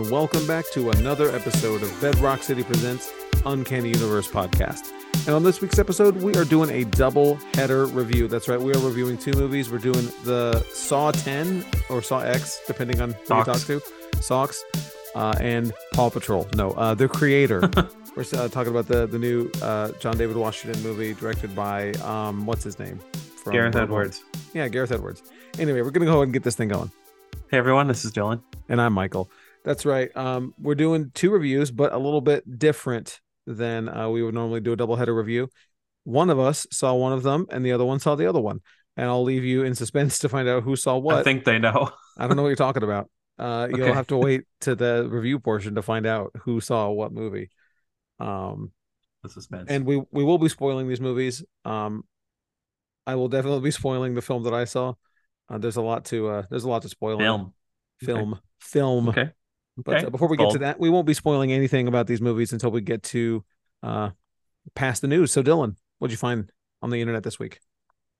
and welcome back to another episode of Bedrock City Presents Uncanny Universe podcast. And on this week's episode, we are doing a double header review. That's right, we are reviewing two movies. We're doing the Saw 10 or Saw X, depending on who you talk to, Socks, uh, and Paw Patrol. No, uh, the creator. We're uh, talking about the the new uh, John David Washington movie directed by um, what's his name? From Gareth Edwards. Yeah, Gareth Edwards. Anyway, we're gonna go ahead and get this thing going. Hey everyone, this is Dylan. And I'm Michael. That's right. Um, we're doing two reviews, but a little bit different than uh, we would normally do a double header review. One of us saw one of them, and the other one saw the other one. And I'll leave you in suspense to find out who saw what. I think they know. I don't know what you're talking about. Uh, okay. You'll have to wait to the review portion to find out who saw what movie. Um, the suspense. And we we will be spoiling these movies. Um, I will definitely be spoiling the film that I saw. Uh, there's a lot to uh, there's a lot to spoil. Film, film, okay. film. Okay. But uh, before we get to that, we won't be spoiling anything about these movies until we get to uh, past the news. So, Dylan, what'd you find on the internet this week?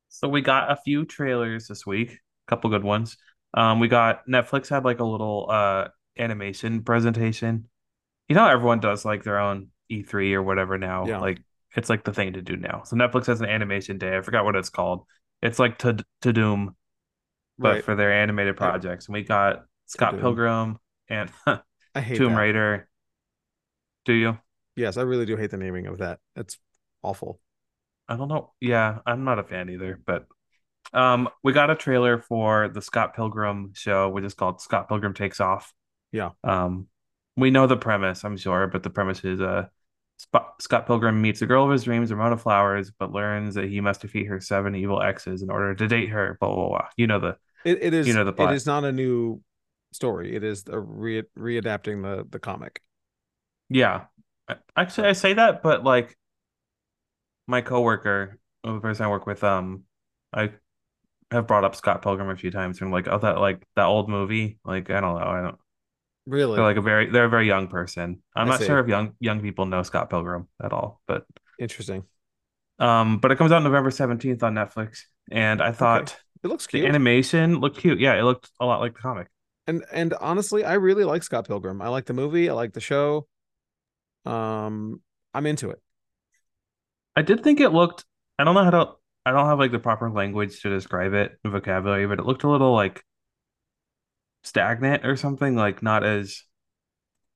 So we got a few trailers this week, a couple good ones. Um, we got Netflix had like a little uh animation presentation. You know, everyone does like their own E3 or whatever now. Yeah. Like it's like the thing to do now. So Netflix has an animation day. I forgot what it's called. It's like to to Doom, but right. for their animated projects. And we got Scott Pilgrim and I hate Tomb that. Raider. Do you? Yes, I really do hate the naming of that. It's awful. I don't know. Yeah, I'm not a fan either, but um we got a trailer for the Scott Pilgrim show, which is called Scott Pilgrim Takes Off. Yeah. Um we know the premise, I'm sure, but the premise is uh Scott Pilgrim meets the girl of his dreams, Ramona Flowers, but learns that he must defeat her seven evil exes in order to date her. Blah blah blah. You know the it, it is. You know the plot. It is not a new story. It is a re readapting the the comic. Yeah, actually, I say that, but like my coworker, the person I work with, um, I have brought up Scott Pilgrim a few times, and I'm like, oh, that like that old movie. Like, I don't know, I don't Really? They're like a very they're a very young person. I'm I not see. sure if young young people know Scott Pilgrim at all, but interesting. Um, but it comes out November 17th on Netflix. And I thought okay. it looks cute. The animation looked cute. Yeah, it looked a lot like the comic. And and honestly, I really like Scott Pilgrim. I like the movie, I like the show. Um, I'm into it. I did think it looked I don't know how to I don't have like the proper language to describe it, vocabulary, but it looked a little like stagnant or something, like not as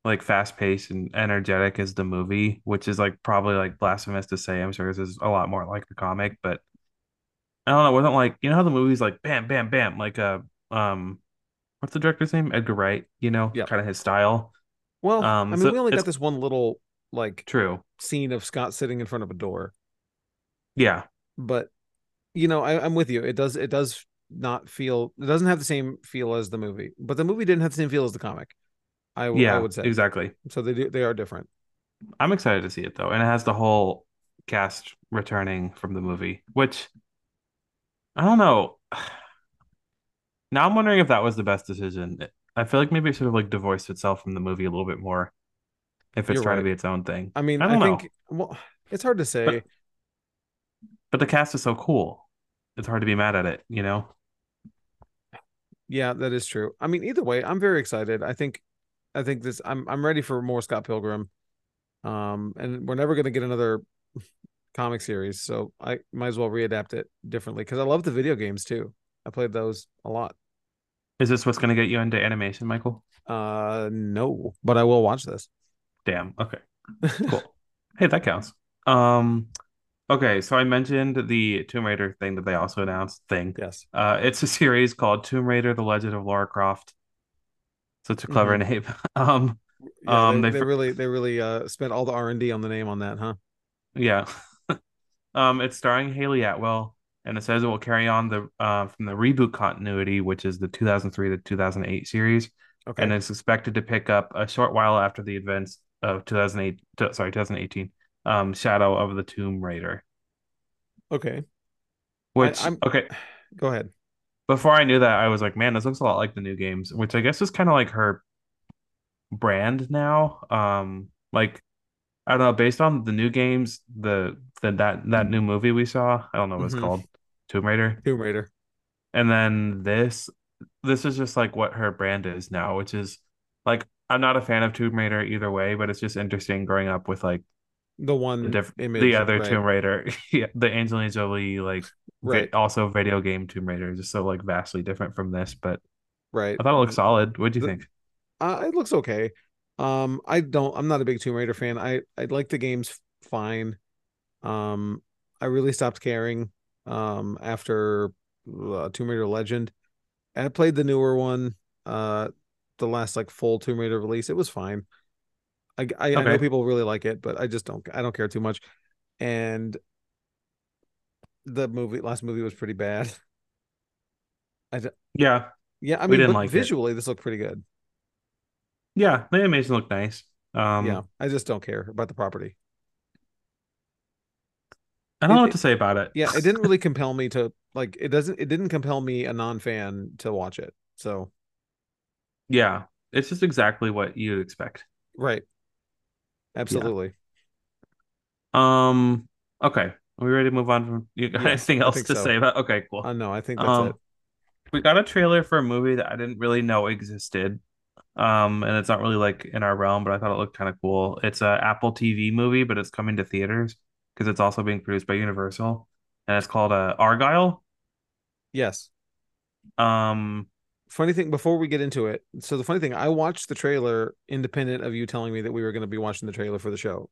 like fast paced and energetic as the movie, which is like probably like blasphemous to say. I'm sure this is a lot more like the comic, but I don't know. It wasn't like you know how the movie's like bam, bam, bam, like a uh, um, what's the director's name? Edgar Wright. You know, yeah. kind of his style. Well, um, I mean, so we only got this one little like true scene of Scott sitting in front of a door. Yeah, but you know, I, I'm with you. It does it does not feel it doesn't have the same feel as the movie, but the movie didn't have the same feel as the comic. I, yeah, I would say exactly. So they do they are different. I'm excited to see it though, and it has the whole cast returning from the movie, which I don't know. Now I'm wondering if that was the best decision. I feel like maybe it should have like divorced itself from the movie a little bit more. If it's You're trying right. to be its own thing. I mean, I, I think well, it's hard to say. But, but the cast is so cool. It's hard to be mad at it, you know? Yeah, that is true. I mean, either way, I'm very excited. I think, I think this. I'm I'm ready for more Scott Pilgrim. Um, and we're never gonna get another comic series, so I might as well readapt it differently because I love the video games too. I played those a lot. Is this what's gonna get you into animation, Michael? Uh, no, but I will watch this. Damn. Okay. Cool. hey, that counts. Um, Okay, so I mentioned the Tomb Raider thing that they also announced thing. Yes. Uh, it's a series called Tomb Raider: The Legend of Lara Croft. It's a clever mm-hmm. name. um, yeah, um, they, they really they really uh spent all the R and D on the name on that, huh? Yeah. um, it's starring Hayley Atwell, and it says it will carry on the uh from the reboot continuity, which is the 2003 to 2008 series. Okay. And it's expected to pick up a short while after the events of 2008. Sorry, 2018 um Shadow of the Tomb Raider. Okay. Which I, okay. Go ahead. Before I knew that, I was like, man, this looks a lot like the new games, which I guess is kind of like her brand now. Um, like I don't know, based on the new games, the, the that that new movie we saw, I don't know what it's mm-hmm. called, Tomb Raider. Tomb Raider. And then this, this is just like what her brand is now, which is Like I'm not a fan of Tomb Raider either way, but it's just interesting growing up with like The the one diff- image, the other right, Tomb Raider, yeah, the Angelina Jolie like vi- right, also video game Tomb Raider, just so like vastly different from this. But right. I thought it looked solid. What'd you The- think? Uh, it looks okay. Um, I don't. I'm not a big Tomb Raider fan. I I like the games fine. Um, I really stopped caring. Um, after uh, Tomb Raider Legend, I played the newer one. Uh, the last like full Tomb Raider release. It was fine. I I, I know people really like it, but I just don't. I don't care too much. And the movie, last movie was pretty bad. I yeah, Yeah, I We mean, didn't but like it. visually, this looked pretty good. yeah, the animation looked nice. Um, yeah, I just don't care about the property. I don't know what to say about it. yeah it didn't really compel me to like it doesn't it didn't compel me a non-fan to watch it so Yeah, it's just exactly what you'd expect. right absolutely Um, okay. Are we ready to move on from you got anything else to so. say about okay, cool. uh, no i think that's Um, it we got a trailer for a movie that I didn't really know existed. Um, and it's not really like in our realm, but I thought it looked kind of cool. It's a Apple TV movie, but it's coming to theaters because it's also being produced by Universal, and it's called uh, Argylle. yes Um, funny thing before we get into it so the funny thing i watched the trailer independent of you telling me that we were going to be watching the trailer for the show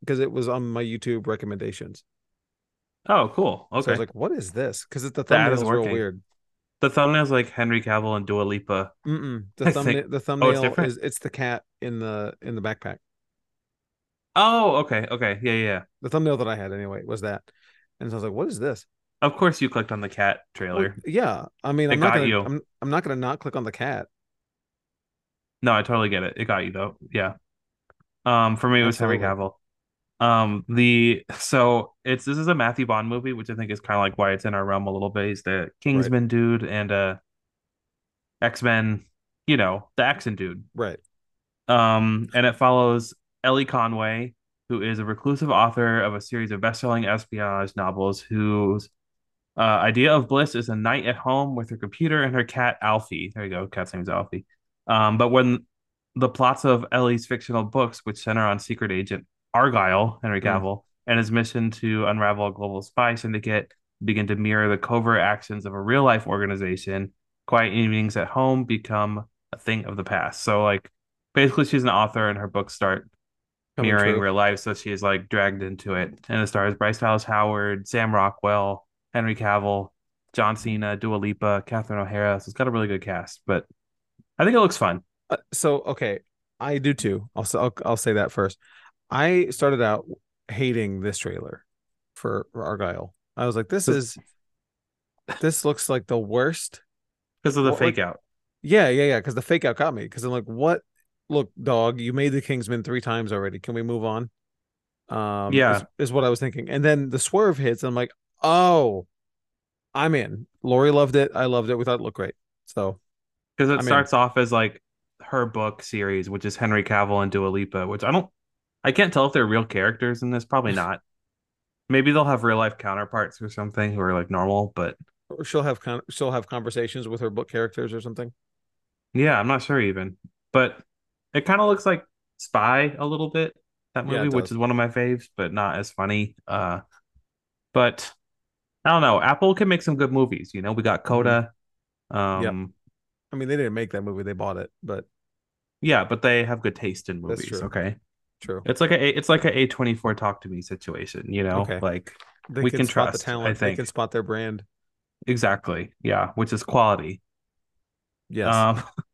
because it was on my youtube recommendations oh, cool. so i Okay. was like what is this because the The thumbnail is real weird the thumbnail's like Henry Cavill and Dua Lipa. Mm-mm. The thumbnail think- the thumbnail different? is it's the cat in the in the backpack Oh, okay, okay, yeah, yeah. the thumbnail that i had anyway was that and so i was like what is this Of course, you clicked on the cat Well, trailer. yeah, I mean, It I'm not gonna, you. I'm, I'm not gonna not click on the cat. No, I totally get it. It got you though. Yeah. Um, for me, it was Henry. Cavill. Um, the so it's this is a Matthew Vaughn movie, which I think is kind of like why it's in our realm a little bit. He's the Kingsman dude and uh X-Men, you know, the action dude. Right. Um, and it follows Ellie Conway, who is a reclusive author of a series of best-selling espionage novels, whose uh, idea of bliss is a night at home with her computer and her cat Alfie. There you go, cat's name's Alfie. Um, but when the plots of Ellie's fictional books, which center on secret agent Argylle, Henry Hmm. Cavill, and his mission to unravel a global spy syndicate, begin to mirror the covert actions of a real life organization, quiet evenings at home become a thing of the past. So, like, basically, she's an author, and her books start Coming mirroring true. real life, so she is like dragged into it. And it stars Bryce Dallas Howard, Sam Rockwell, Henry Cavill, John Cena, Dua Lipa, Catherine O'Hara. So it's got a really good cast, but I think it looks fun. Uh, so okay, I do too. I'll, I'll I'll say that first. I started out hating this trailer for, Argylle. I was like, this This- is this looks like the worst. because of the What- fake like- out. Yeah, yeah, yeah. Because the fake out got me. Because I'm like, what? Look, dog, you made the Kingsman three times already. Can we move on? Um, Yeah. is, is what I was thinking. And then the swerve hits, and I'm like, oh, I'm in. Lori loved it. I loved it. We thought it looked great. So Because it I mean- starts off as like her book series, which is Henry Cavill and Dua Lipa, which I don't, I can't tell if they're real characters in this. Probably not. Maybe they'll have real life counterparts or something who are like normal, but or she'll have con- she'll have conversations with her book characters or something. yeah, I'm not sure even. But it kind of looks like Spy a little bit, that Yeah, movie, which is one of my faves, but not as funny. Uh, but I don't know. Apple can make some good movies. You know, we got Coda. Um, I mean, they didn't make that movie; they bought it. But yeah, but they have good taste in movies. true. Okay. true, It's like a it's like a A24 talk to me situation, you know? Okay. Like they we can, can spot trust, the I talent. They think. can spot their brand. exactly. Yeah, which is quality. Yes. Um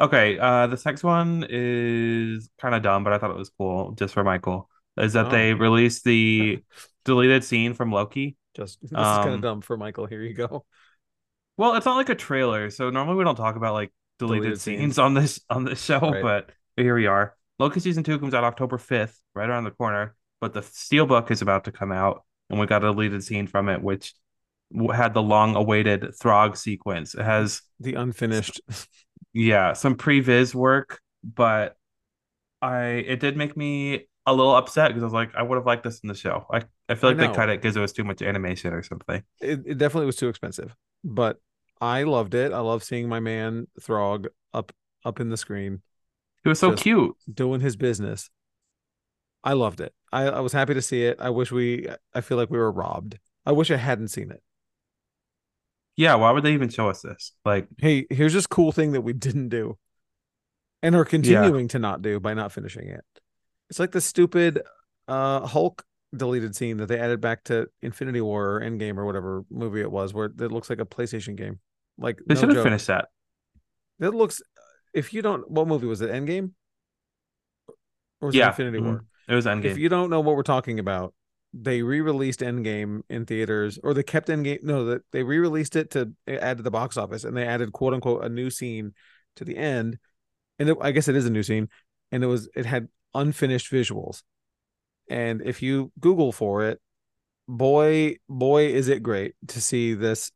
okay, uh the next one is kind of dumb, but I thought it was cool just for Michael. Is that Oh. they released the deleted scene from Loki. Just this is kind um, of dumb for Michael. Here you go. Well, it's not like a trailer, so normally we don't talk about like deleted, Deleted scenes, scenes. on this on this show, Right. but here we are. Loki season two comes out October fifth, right around the corner. But the Steelbook is about to come out, and we got a deleted scene from it, which had the long-awaited Throg sequence. It has The unfinished. yeah some pre-viz work, but I it did make me a little upset because I was like, I would have liked this in the show. I I feel I like they cut it because it was too much animation or something. It, it definitely was too expensive, but I loved it. I love seeing my man Throg up up in the screen. He was so cute. doing his business. I loved it. I, I was happy to see it. I wish we I feel like we were robbed. I wish I hadn't seen it. Yeah, why would they even show us this? Like, Hey, here's this cool thing that we didn't do and are continuing to not do by not finishing it. It's like the stupid uh Hulk deleted scene that they added back to Infinity War or Endgame or whatever movie it was where it looks like a PlayStation game. Like they no should have finished that. It looks if you don't what movie was it? Endgame? Or was Yeah, it Infinity mhm. War? It was Endgame. If you don't know what we're talking about, they re-released Endgame in theaters, or they kept Endgame. No, that they re-released it to eh, add to the box office, and they added "quote unquote" a new scene to the end. And it, I guess it is a new scene, and it was it had unfinished visuals. And if you Google for it, boy, boy, is it great to see this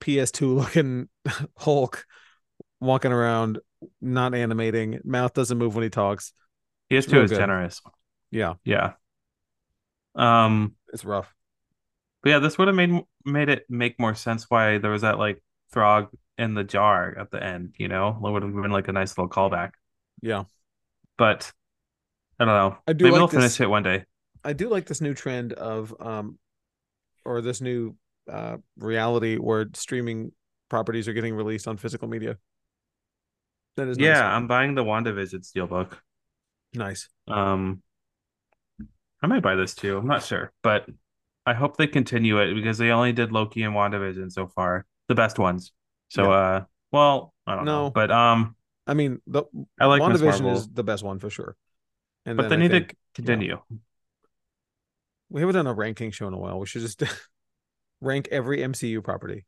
PS2 looking Hulk walking around, not animating, mouth doesn't move when he talks. PS2 real is good. generous. Yeah, Yeah. Um, it's rough. but yeah, this would have made made it make more sense why there was that like frog in the jar at the end, you know? It would have been like a nice little callback. Yeah. But I don't know. I do Maybe like they'll this- finish it one day. I do like this new trend of um or this new uh reality where streaming properties are getting released on physical media. That is nice. Yeah, I'm buying the WandaVision steelbook. nice. Um, I might buy this too. I'm not sure, but I hope they continue it because they only did Loki and WandaVision so far, the best ones. So, uh, well, I don't know, but um, I mean the I like WandaVision is the best one for sure. And but they I need think to continue. we haven't done a ranking show in a while. We should just rank every MCU property.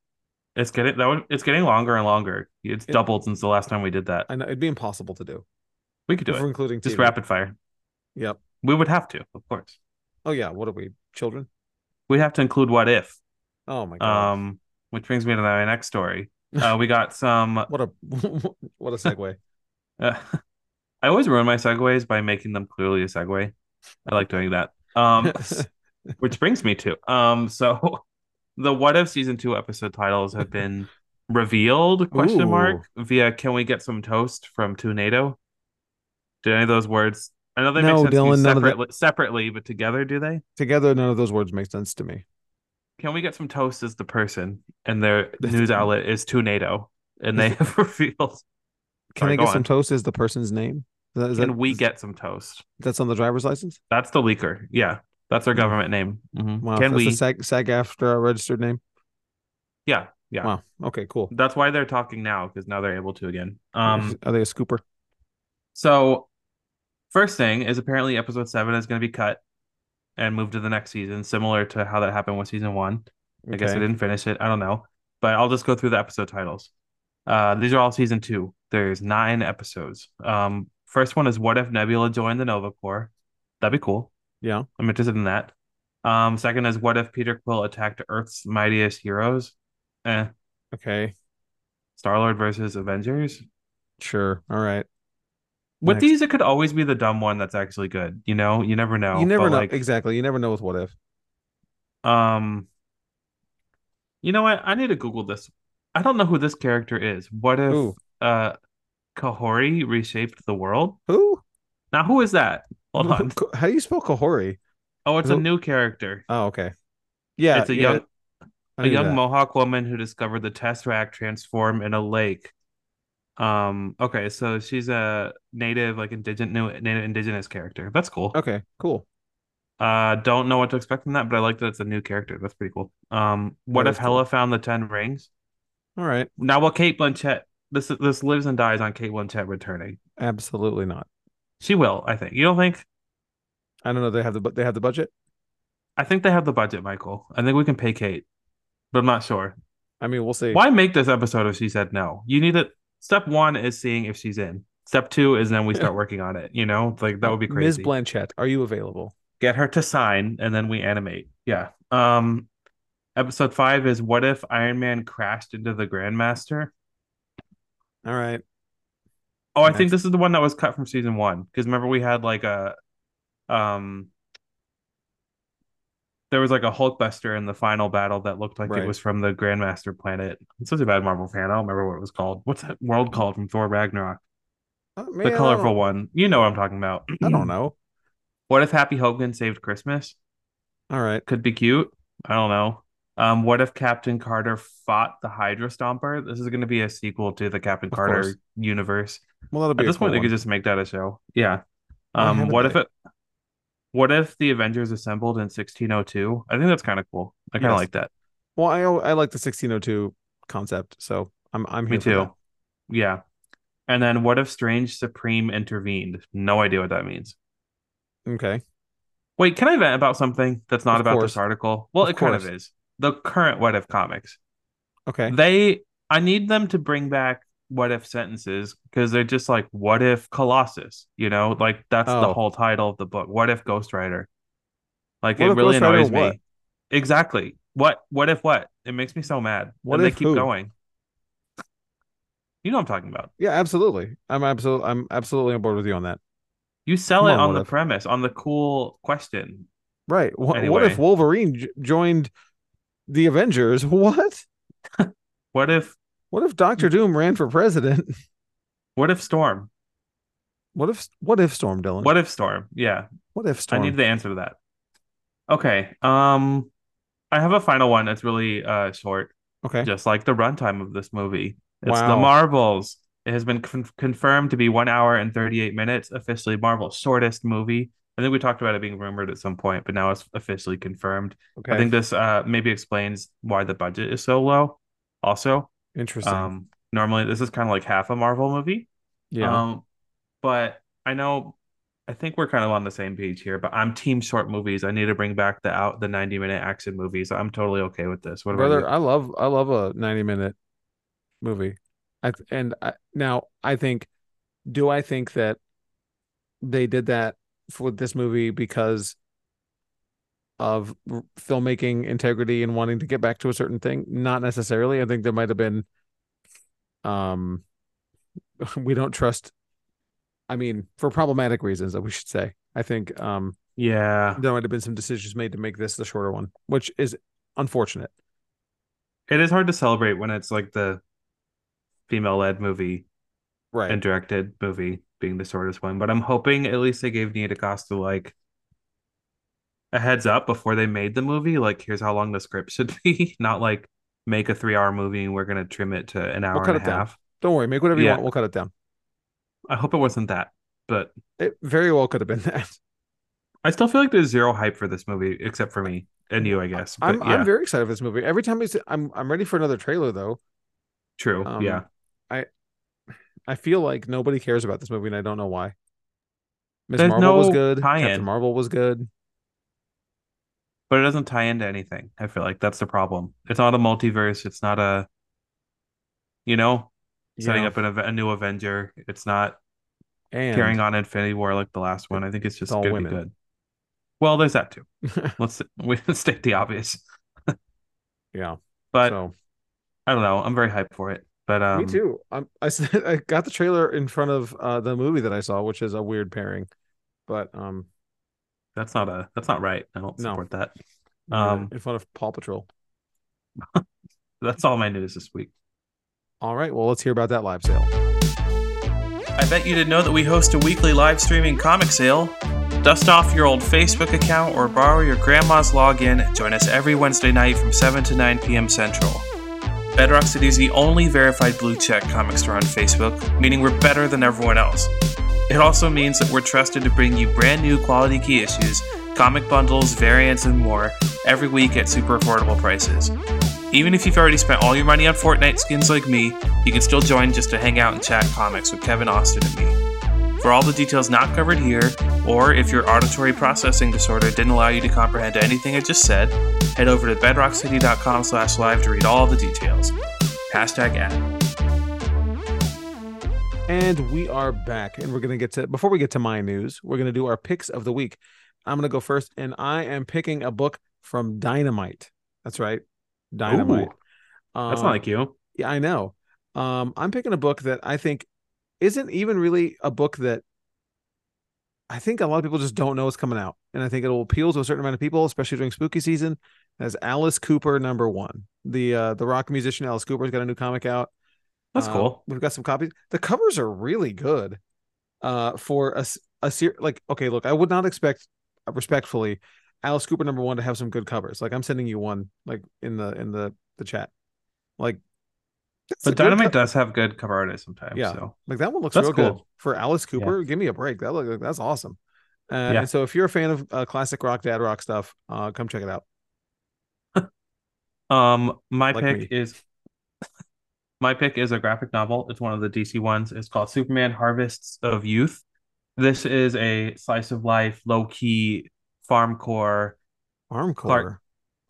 It's getting that one. it's getting longer and longer. It's It- doubled since the last time we did that. I know it'd be impossible to do. We could do if it. including Just TV. rapid fire. Yep. We would have to, of course. Oh yeah, what are we? Children? We have to include what if. Oh my god. Um, which brings me to my next story. Uh, we got some what a what a segue. Uh, I always ruin my segues by making them clearly a segue. I like doing that. Um, which brings me to um, so the What If season two episode titles have been revealed? Question Ooh. mark via Can we get some toast from Tornado? Do any of those words? I know they No, make sense Dylan, of the- separately, separately, but together, do they? Together, none of those words make sense to me. Can we get some toast as the person, and their news outlet is Tornado, and they have revealed. Can I get some toast? Is the person's name? Is that, is Can that- we is- get some toast? that's on the driver's license? That's the leaker. Yeah, that's their government name. Mhm. Wow, Can that's we? a SAG SAG-AFTRA registered name. Yeah, yeah. Wow. Okay, cool. That's why they're talking now because now they're able to again. Um. are they a scooper? So, first thing is apparently episode seven is going to be cut and moved to the next season, similar to how that happened with season one. I guess I didn't finish it. I don't know, but I'll just go through the episode titles. Uh, these are all season two. There's nine episodes. Um, first one is what if Nebula joined the Nova Corps? That'd be cool. Yeah. I'm interested in that. Um, second is what if Peter Quill attacked Earth's mightiest heroes? Eh. Okay. Star Lord versus Avengers. Sure. All right. With Next. these, it could always be the dumb one that's actually good. You know, you never know. you never but, know Like, exactly. You never know with what if. um, you know what? I need to Google this. I don't know who this character is. What if Who? uh Kahori reshaped the world? Who? Now, who is that? Hold on. How do you spell Kahori? Oh, it's a new character. Oh, okay. Yeah, it's a yeah, young a young that. Mohawk woman who discovered the Tesseract transform in a lake. Um. Okay, so she's a native, like indigenous, new native indigenous character. That's cool. Okay, cool. Uh, don't know what to expect from that, but I like that it's a new character. That's pretty cool. Um, what if cool. Hela found the Ten Rings? All right. Now, will Cate Blanchett? This this lives and dies on Cate Blanchett returning. Absolutely not. She will, I think. You don't think? I don't know. They have the but they have the budget. I think they have the budget, Michael. I think we can pay Kate, but I'm not sure. I mean, we'll see. Why make this episode if she said no? You need it. Step one is seeing if she's in. Step two is then we start working on it. You know, like that would be Ms. crazy. Blanchett, are you available? Get her to sign, and then we animate. Yeah. Um, episode five is what if Iron Man crashed into the Grandmaster? All right. Oh, I think this is the one that was cut from season one. Because remember we had like a um there was like a Hulkbuster in the final battle that looked like Right. it was from the Grandmaster planet. It's such a bad Marvel fan. I don't remember what it was called. What's that world called from Thor Ragnarok? Uh, The man, I colorful one. You know what I'm talking about. I don't know. What if Happy Hogan saved Christmas? All right. Could be cute. I don't know. Um, what if Captain Carter fought the Hydra Stomper? This is going to be a sequel to the Captain Of Carter course. universe. Well, that'll At be a this point, cool they one. could just make that a show. Yeah. Um, what if it? What if the Avengers assembled in 1602? I think that's kind of cool. I kind of Yes. like that. Well, I I like the 1602 concept, so I'm I'm here Me for that. too. Yeah. And then what if Strange Supreme intervened? No idea what that means. Okay. Wait, can I vent about something that's not Of about course. this article? Well, Of it kind of is. The current What If comics. Okay. They, I need them to bring back What If sentences because they're just like, What if Colossus? You know, like that's the Oh. whole title of the book. What if Ghost Rider? Like What it really Ghost annoys what? me. Exactly. What? What if what? It makes me so mad. What and if they keep who? going. You know what I'm talking about. Yeah, absolutely. I'm absolutely I'm absolutely on board with you on that. You sell Come it on, on the if? premise, on the cool question. Right. Wh- What Anyway. if Wolverine j- joined the Avengers? What? What if? What if Doctor Doom ran for president? What if Storm? What if what if Storm Dylan? What if Storm? Yeah, what if Storm? I need the answer to that. Okay. Um, I have a final one that's really uh short, okay. just like the runtime of this movie. It's the Marvels. It has been con- confirmed to be one hour and 38 minutes, officially Marvel's shortest movie. I think we talked about it being rumored at some point, but now it's officially confirmed. Okay. I think this uh maybe explains why the budget is so low. Also, Interesting. um, normally this is kind of like half a Marvel movie. yeah. Um, but I know, I think we're kind of on the same page here. But I'm team short movies. I need to bring back the out the 90 minute action movies. I'm totally okay with this. What about Brother? I love I love a 90 minute movie. I and I, now I think do I think that they did that for this movie because of filmmaking integrity and wanting to get back to a certain thing? Not necessarily. I think there might have been um we don't trust I mean, for problematic reasons that we should say. I think um Yeah, there might have been some decisions made to make this the shorter one, which is unfortunate. it is hard to celebrate when it's like the female led movie Right. and directed movie being the shortest one. But I'm hoping at least they gave Nia DaCosta like a heads up before they made the movie. Like, here's how long the script should be, not like make a three hour movie and we're gonna trim it to an hour cut and a it down. half. Don't worry, make whatever you want. We'll cut it down. I hope it wasn't that, but It very well could have been that. I still feel like there's zero hype for this movie, except for me and you, I guess. But I'm yeah, I'm very excited for this movie. Every time we see, I'm I'm ready for another trailer though. true. Um, yeah, I i feel like nobody cares about this movie, and I don't know why. Miss Marvel was good. Captain Marvel was good. But it doesn't tie into anything. I feel like that's the problem. It's not a multiverse. It's not a, you know, setting up an, a new Avenger. It's not and carrying on Infinity War like the last one. I think it's just all women. good. Well, there's that too. Let's we state the obvious, yeah. but so I don't know. I'm very hyped for it. But um, me too. I'm, I I got the trailer in front of uh, the movie that I saw, which is a weird pairing, but um, That's not a. That's not right. I don't No. support that. um, in front of Paw Patrol. That's all my news this week. All right, well, let's hear about that live sale. I bet you didn't know that we host a weekly live streaming comic sale. Dust off your old Facebook account or borrow your grandma's login join us every Wednesday night from 7 to 9 p.m. Central. Bedrock City is the only verified blue check comic store on Facebook, meaning we're better than everyone else. It also means that we're trusted to bring you brand new quality key issues, comic bundles, variants, and more every week at super affordable prices. Even if you've already spent all your money on Fortnite skins like me, you can still join just to hang out and chat comics with Kevin Austin and me. For all the details not covered here, or if your auditory processing disorder didn't allow you to comprehend anything I just said, head over to bedrockcity.com slash live to read all the details. Hashtag ad. And we are back, and we're gonna get to before we get to my news, we're gonna do our picks of the week. I'm gonna go first, and I am picking a book from Dynamite. That's right, Dynamite. That's Um, not like you. Yeah, I know. Um, I'm picking a book that I think isn't even really a book that I think a lot of people just don't know is coming out, and I think it'll appeal to a certain amount of people, especially during spooky season. As Alice Cooper number one, the uh, the rock musician Alice Cooper's got a new comic out. That's Uh, cool. We've got some copies. The covers are really good. uh, for a a ser- like okay, look, I would not expect respectfully Alice Cooper number one to have some good covers. Like I'm sending you one like in the in the the chat. Like But Dynamite co- does have good cover artists sometimes. Yeah. So like that one looks That's real good for Alice Cooper. Give me a break. That look that's awesome. Uh, And so if you're a fan of uh, classic rock, dad rock stuff, uh, come check it out. um my Like pick me. is my pick is a graphic novel. It's one of the DC ones. It's called Superman Harvests of Youth. This is a slice of life, low key farm core Armcore. Clark-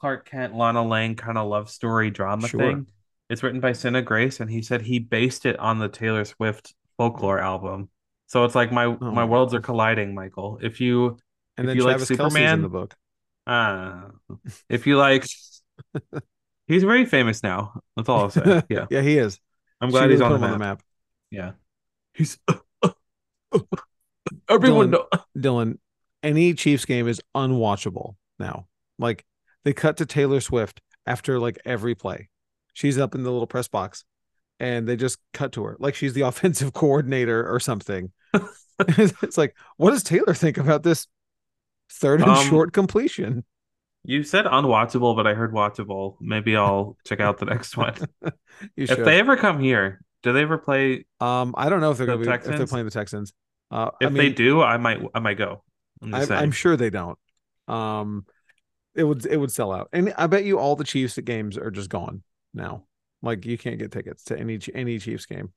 Clark Kent, Lana Lang kind of love story drama Sure. thing. It's written by Sina Grace, and he said he based it on the Taylor Swift folklore album. So it's like my Oh my worlds are colliding, Michael. If you and if then you like Travis Kelce's in Superman- the book. uh if you like he's very famous now. That's all I'll say. Yeah. yeah, he is. I'm She glad really he's on put the him map. map. Yeah. He's uh, uh, uh, everyone Dylan- know Dylan, any Chiefs game is unwatchable now. Like they cut to Taylor Swift after like every play. She's up in the little press box and they just cut to her like she's the offensive coordinator or something. it's like, what does Taylor think about this third and Um, short completion? You said unwatchable, but I heard watchable. Maybe I'll check out the next one. You if should. they ever come here, do they ever play um, I don't know if they're The gonna be if they're playing the Texans. Uh, if I mean, they do, I might I might go. I'm I'm. I'm sure they don't. Um, it would it would sell out, and I bet you all the Chiefs games are just gone now. Like you can't get tickets to any any Chiefs game.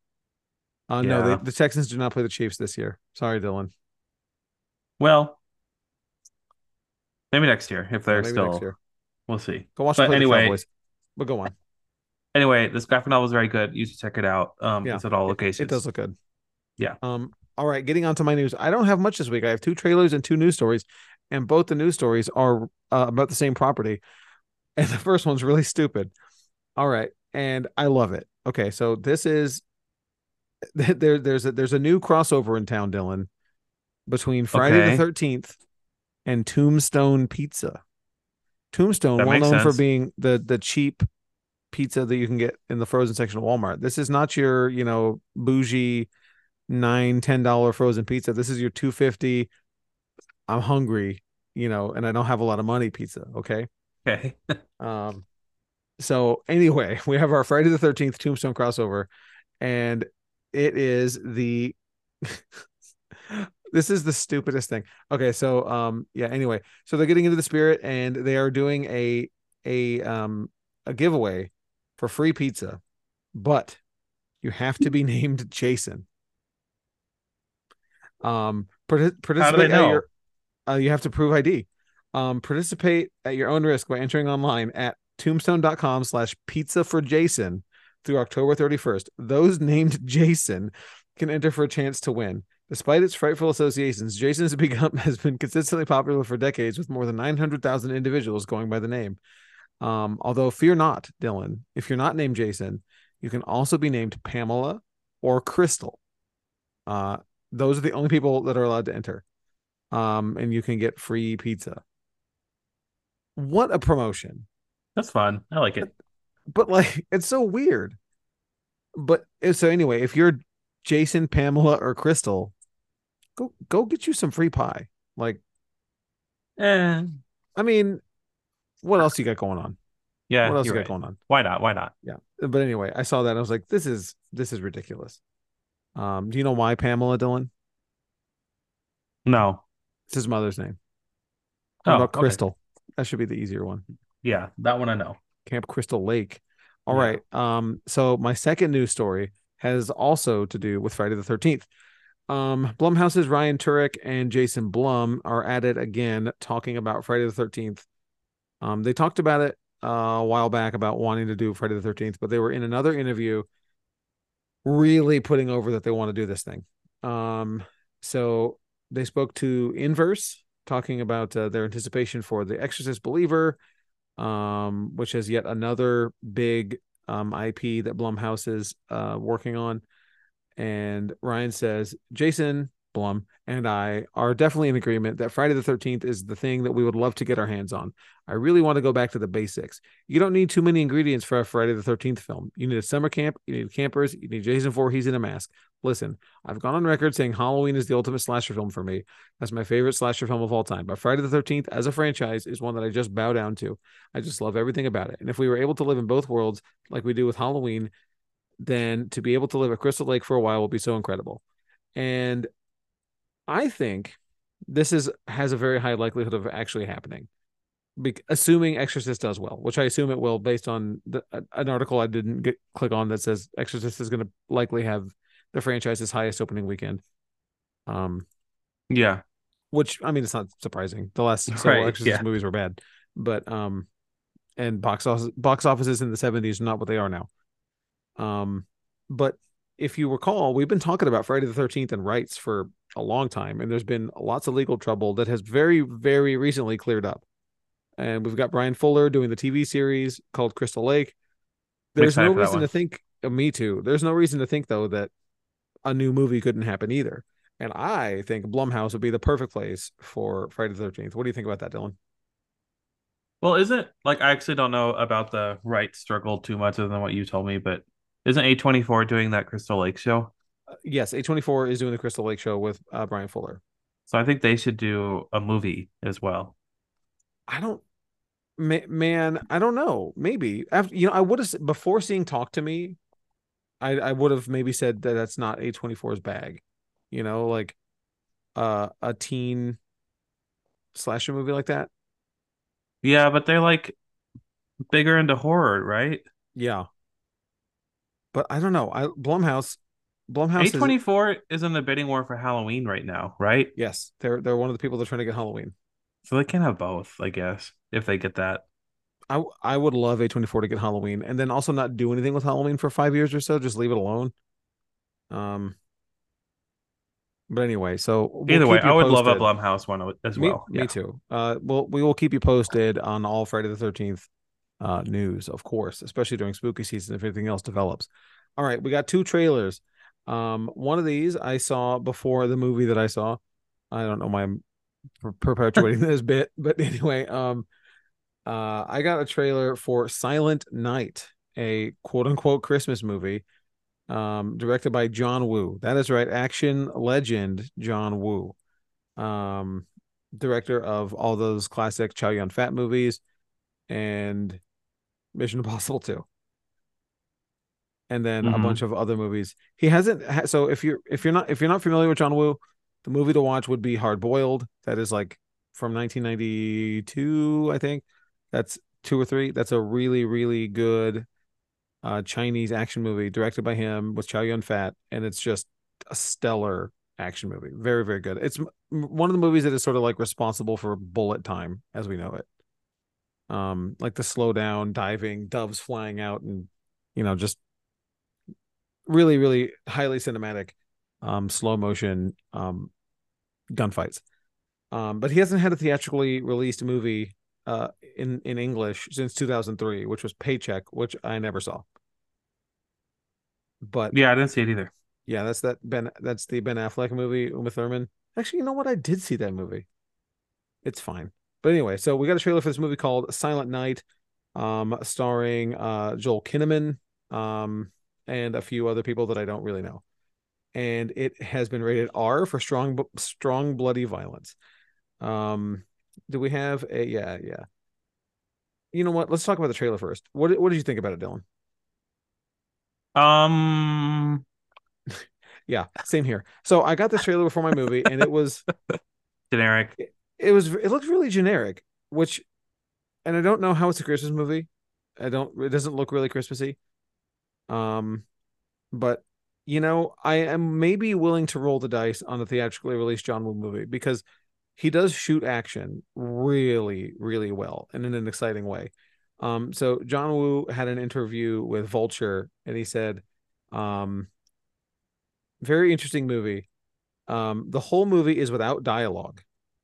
Uh, no, they, the Texans do not play the Chiefs this year. Sorry, Dylan. Well, maybe next year if they're still. next year. We'll see. Go watch But anyway- But go on. Anyway, this graphic novel is very good. You should check it out. Um, Yeah, it's at all locations. It does look good. Yeah. Um. All right. Getting on to my news. I don't have much this week. I have two trailers and two news stories, and both the news stories are uh, about the same property. And the first one's really stupid. All right, and I love it. Okay, so this is there. There's a there's a new crossover in town, Dylan, between Friday Okay. the Thirteenth and Tombstone Pizza. Tombstone, That well known for being the the cheap pizza that you can get in the frozen section of Walmart. This is not your, you know, bougie nine, ten dollar frozen pizza. This is your two fifty. I'm hungry, you know, and I don't have a lot of money pizza. Okay. Okay. Um, so anyway, we have our Friday the Thirteenth Tombstone crossover, and it is the. this is the stupidest thing. Okay, so um, yeah. Anyway, so they're getting into the spirit, and they are doing a a um a giveaway for free pizza, but you have to be named Jason. Um, partic- participate at know? your. Uh, you have to prove ID. Um, participate at your own risk by entering online at tombstone.com slash pizza for Jason through October 31st. Those named Jason can enter for a chance to win. Despite its frightful associations, Jason has become has been consistently popular for decades with more than 900,000 individuals going by the name. Um, although fear not, Dylan, if you're not named Jason, you can also be named Pamela or Crystal. Uh, those are the only people that are allowed to enter. Um, and you can get free pizza. What a promotion. That's fun. I like it. But like it's so weird. But eh, so anyway, if you're Jason, Pamela, or Crystal, go go get you some free pie. Like, Eh, I mean, what else you got going on? yeah. what else you got right. going on? Why not? Why not? Yeah. But anyway, I saw that. and I was like, this is this is ridiculous. Um, do you know why Pamela Dylan? No. It's his mother's name. What Oh, about okay. Crystal? That should be the easier one. Yeah, that one I know. Camp Crystal Lake. All Yeah. right. Um, so my second news story has also to do with Friday the 13th. Um, Blumhouse's Ryan Turek and Jason Blum are at it again, talking about Friday the 13th. Um, they talked about it uh, a while back about wanting to do Friday the 13th, but they were in another interview really putting over that they want to do this thing. Um, so they spoke to Inverse, talking about uh, their anticipation for The Exorcist Believer, um, which is yet another big um, IP that Blumhouse is uh, working on. And Ryan says, Jason Blum and I are definitely in agreement that Friday the 13th is the thing that we would love to get our hands on. I really want to go back to the basics. You don't need too many ingredients for a Friday the 13th film. You need a summer camp, you need campers, you need Jason Voorhees in a mask. Listen, I've gone on record saying Halloween is the ultimate slasher film for me. That's my favorite slasher film of all time. But Friday the 13th as a franchise is one that I just bow down to. I just love everything about it. And if we were able to live in both worlds like we do with Halloween, then to be able to live at Crystal Lake for a while will be so incredible. And I think this is has a very high likelihood of actually happening. Be- assuming Exorcist does well, which I assume it will based on the, an article I didn't get click on that says Exorcist is going to likely have the franchise's highest opening weekend. Um, Yeah. which I mean, it's not surprising. The last several Right, Exorcist yeah. movies were bad, but um, and box office box offices in the seventies are not what they are now. Um, but if you recall, we've been talking about Friday the Thirteenth and rights for a long time, and there's been lots of legal trouble that has very, very recently cleared up. And we've got Bryan Fuller doing the TV series called Crystal Lake. There's no reason to think. uh, me too. There's no reason to think though that a new movie couldn't happen either. And I think Blumhouse would be the perfect place for Friday the Thirteenth. What do you think about that, Dylan? Well, isn't like I actually don't know about the right struggle too much other than what you told me, but isn't A24 doing that Crystal Lake show? Uh, yes, A24 is doing the Crystal Lake show with uh, Bryan Fuller. So I think they should do a movie as well. I don't, ma- man, I don't know. Maybe after you know, I would have before seeing Talk to Me, I I would have maybe said that that's not A24's bag. You know, like uh, a teen slasher movie like that. Yeah, but they're like bigger into horror, right? Yeah, but I don't know. I Blumhouse, Blumhouse A24 is in the bidding war for Halloween right now, right? yes, they're they're one of the people that are trying to get Halloween. So they can have both, I guess, if they get that. I I would love A24 to get Halloween and then also not do anything with Halloween for five years or so. Just leave it alone. Um. But anyway, so we'll Either way, I would love a. Blumhouse one as well. me Yeah. too. Uh, well, we will keep you posted on all Friday the Thirteenth uh news, of course, especially during spooky season if anything else develops. All right, we got two trailers. Um, one of these I saw before the movie that I saw. I don't know why I'm perpetuating this bit, but anyway, um, uh, I got a trailer for Silent Night, a quote unquote Christmas movie, um, directed by John Woo. That is right, action legend John Woo, um, director of all those classic Chow Yun Fat movies and Mission Impossible 2. And then a Mhm. bunch of other movies. He hasn't ha- so if you're if you're not if you're not familiar with John Woo, the movie to watch would be Hard Boiled. That is like from 1992, I think. That's two or three. That's a really, really good uh, Chinese action movie directed by him with Chow Yun Fat, and it's just a stellar action movie. Very, very good. It's m- one of the movies that is sort of like responsible for bullet time as we know it. Um, like the slow down, diving, doves flying out, and you know, just really, really highly cinematic, um, slow motion, um, gunfights. Um, but he hasn't had a theatrically released movie uh in in English since 2003, which was Paycheck, which I never saw. But yeah, Yeah, I didn't see it either. Yeah, that's that Ben that's the Ben Affleck movie, Uma Thurman. Actually, you know what? I did see that movie. It's fine. But anyway, so we got a trailer for this movie called Silent Night, um, starring uh Joel Kinnaman, um, and a few other people that I don't really know. And it has been rated R for strong strong bloody violence. Um, do we have a yeah, yeah. You know what? Let's talk about the trailer first. What what did you think about it, Dylan? Um, Yeah, same here. So I got this trailer before my movie, and it was generic. it was it looked really generic, which, and I don't know how it's a Christmas movie. I don't. It doesn't look really Christmassy. Um, but you know, I am maybe willing to roll the dice on the theatrically released John Woo movie because he does shoot action really, really well and in an exciting way. Um, so John Woo had an interview with Vulture, and he said, um, very interesting movie. Um, the whole movie is without dialogue.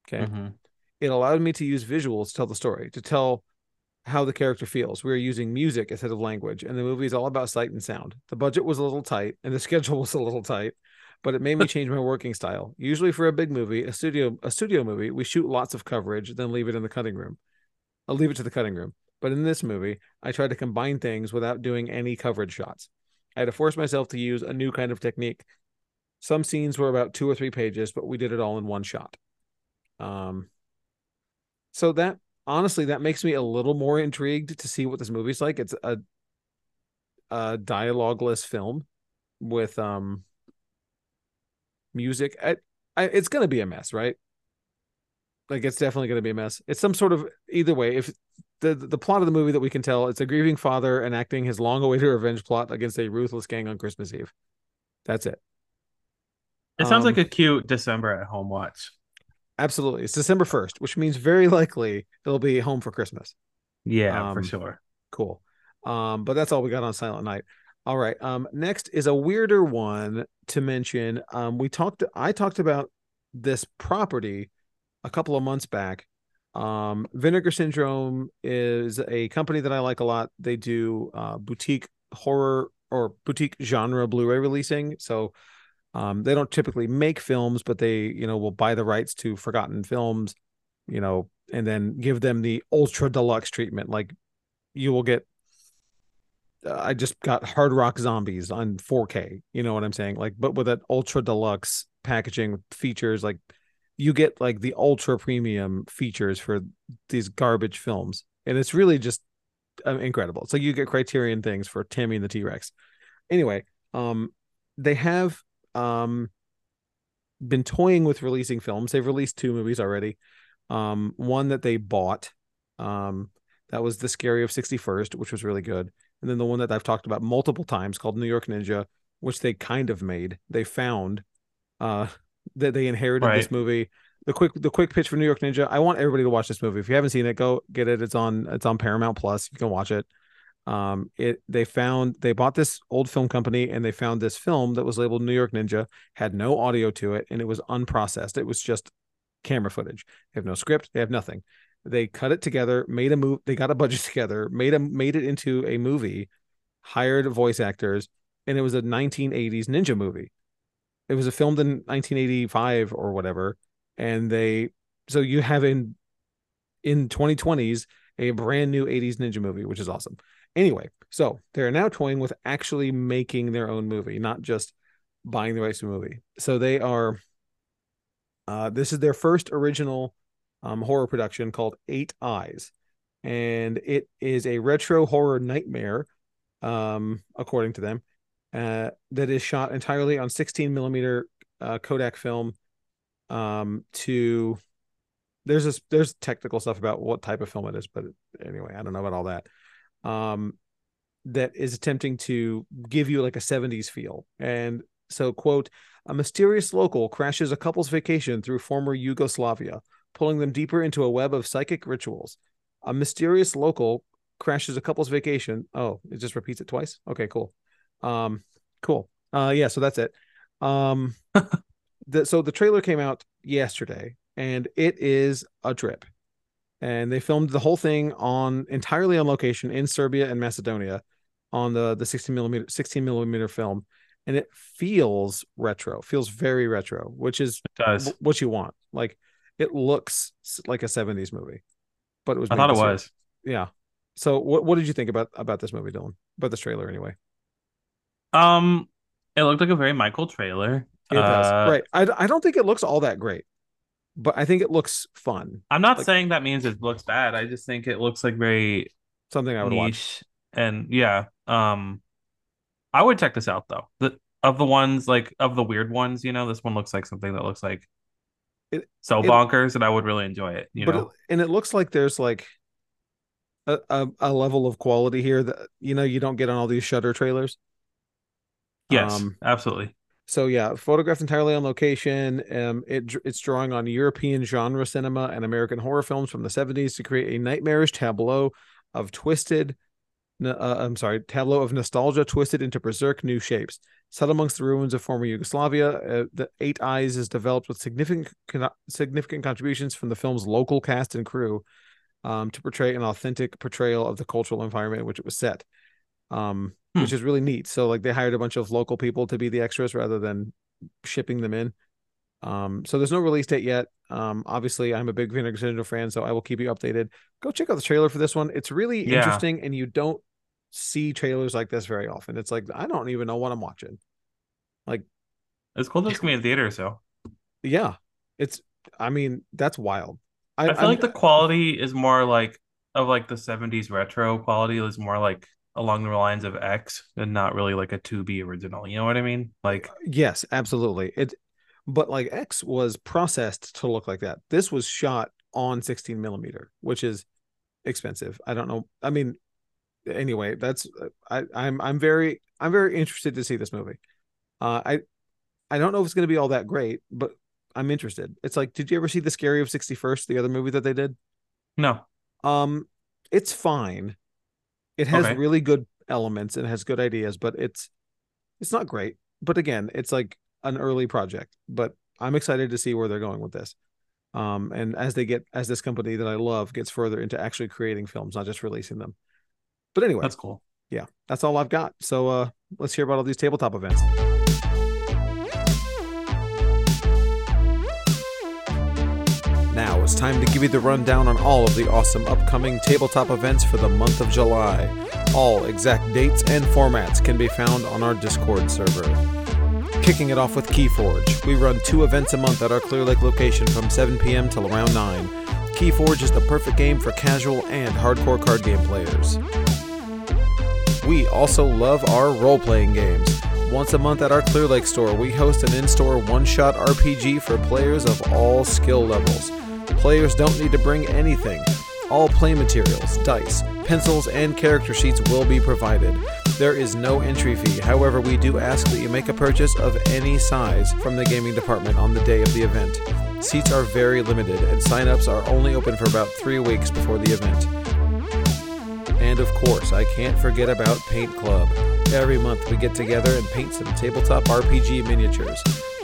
Okay Mhm. it allowed me to use visuals to tell the story, to tell how the character feels. We were using music instead of language, and the movie is all about sight and sound. The budget was a little tight, and the schedule was a little tight, but it made me change my working style. Usually for a big movie, a studio a studio movie, we shoot lots of coverage, then leave it in the cutting room. I'll leave it to the cutting room. But in this movie, I tried to combine things without doing any coverage shots. I had to force myself to use a new kind of technique. Some scenes were about two or three pages, but we did it all in one shot. Um, so that honestly, that makes me a little more intrigued to see what this movie's like. It's a a dialogueless film with um music. I, I, it's gonna be a mess, right? Like it's definitely gonna be a mess. It's some sort of either way. If the the plot of the movie that we can tell, it's a grieving father enacting his long-awaited revenge plot against a ruthless gang on Christmas Eve. That's it. It sounds Um, like a cute December at home watch. Absolutely. It's December 1st, which means very likely it'll be home for Christmas. Yeah, for Um, sure. Cool. Um, but that's all we got on Silent Night. All right. Um, next is a weirder one to mention. Um, we talked I talked about this property a couple of months back. Um, Vinegar Syndrome is a company that I like a lot. They do uh boutique horror or boutique genre Blu-ray releasing. So um, they don't typically make films, but they, you know, will buy the rights to forgotten films, you know, and then give them the ultra deluxe treatment. Like you will get uh, I just got Hard Rock Zombies on 4K. You know what I'm saying? Like, but with that ultra deluxe packaging features, like you get like the ultra premium features for these garbage films, and it's really just uh, incredible. So you get Criterion things for Tammy and the T Rex. Anyway, um, they have um been toying with releasing films. They've released two movies already. Um, one that they bought, um, that was The Scary of 61st, which was really good. And then the one that I've talked about multiple times called New York Ninja, which they kind of made. They found uh that they inherited this movie. The quick the quick pitch for New York Ninja. I want everybody to watch this movie. If you haven't seen it, go get it. It's on it's on Paramount Plus. You can watch it. Um it they found they bought this old film company and they found this film that was labeled New York Ninja, had no audio to it, and it was unprocessed. It was just camera footage. They have no script, they have nothing. They cut it together, made a move, they got a budget together, made a made it into a movie, hired voice actors, and it was a 1980s ninja movie. It was a filmed in 1985 or whatever, and they so you have in in 2020s a brand new 80s ninja movie, which is awesome. Anyway, so they're now toying with actually making their own movie, not just buying the rights to a movie. So they are uh this is their first original um horror production called Eight Eyes. And it is a retro horror nightmare, um, according to them, uh, that is shot entirely on 16 millimeter uh, Kodak film. Um, to there's this there's technical stuff about what type of film it is, but anyway, I don't know about all that. Um, that is attempting to give you like a 70s feel. And so, quote, a mysterious local crashes a couple's vacation through former Yugoslavia, pulling them deeper into a web of psychic rituals. A mysterious local crashes a couple's vacation. Oh, it just repeats it twice. Okay, cool. Um, cool. Uh, yeah. So that's it. Um, the, so the trailer came out yesterday, and it is a trip. And they filmed the whole thing on entirely on location in Serbia and Macedonia, on the the 16 millimeter 16 millimeter film, and it feels retro. Feels very retro, which is does. w- what you want. Like it looks like a 70s movie, but it was. I thought it was. Yeah. So what what did you think about about this movie, Dylan? About this trailer, anyway. Um, it looked like a very Michael trailer. It does. Uh, Right. I I don't think it looks all that great, but I think it looks fun. I'm not Like- saying that means it looks bad. I just think it looks like very Something I would watch. and yeah. Um, I would check this out though. The of the ones like of the weird ones, you know, this one looks like something that looks like It- so it- bonkers that I would really enjoy it. You know, it, and it looks like there's like a, a a level of quality here that you know you don't get on all these Shudder trailers. yes, um, absolutely. So yeah, photographed entirely on location. Um, it it's drawing on European genre cinema and American horror films from the 70s to create a nightmarish tableau of twisted. Uh, I'm sorry, tableau of nostalgia twisted into berserk new shapes. Set amongst the ruins of former Yugoslavia, uh, the Eight Eyes is developed with significant significant contributions from the film's local cast and crew, um, to portray an authentic portrayal of the cultural environment in which it was set. Um, Hmm. which is really neat. So like they hired a bunch of local people to be the extras rather than shipping them in. Um, so there's no release date yet. Um, obviously, I'm a big Vinegar Syndrome fan, so I will keep you updated. Go check out the trailer for this one. It's really Yeah. interesting, and you don't see trailers like this very often. It's like I don't even know what I'm watching. Like, It's cool that it's gonna be in theaters, so Yeah, it's. I mean, that's wild. I, I feel I'm- like the quality is more like of like the 70s retro quality is more like along the lines of X and not really like a Tubi original. You know what I mean? Like Yes, absolutely. It, but like X was processed to look like that. This was shot on 16 millimeter, which is expensive. I don't know. I mean, anyway, that's I I'm I'm very I'm very interested to see this movie. Uh, I I don't know if it's going to be all that great, but I'm interested. It's like, did you ever see the Scary of 61st, the other movie that they did? no. Um, it's fine. It has Okay. really good elements and has good ideas, but it's it's not great. But again, it's like an early project. But I'm excited to see where they're going with this. Um, and as they get as this company that I love gets further into actually creating films, not just releasing them. But anyway, That's cool. yeah, that's all I've got. So uh let's hear about all these tabletop events. Time to give you the rundown on all of the awesome upcoming tabletop events for the month of July. All exact dates and formats can be found on our Discord server. Kicking it off with Keyforge, we run two events a month at our Clear Lake location from 7 p.m. till around 9. Keyforge is the perfect game for casual and hardcore card game players. We also love our role playing games. Once a month at our Clear Lake store, we host an in store one shot RPG for players of all skill levels. Players don't need to bring anything. All play materials, dice, pencils, and character sheets will be provided. There is no entry fee, however, we do ask that you make a purchase of any size from the gaming department on the day of the event. Seats are very limited, and sign-ups are only open for about three weeks before the event. And of course, I can't forget about Paint Club. Every month we get together and paint some tabletop RPG miniatures.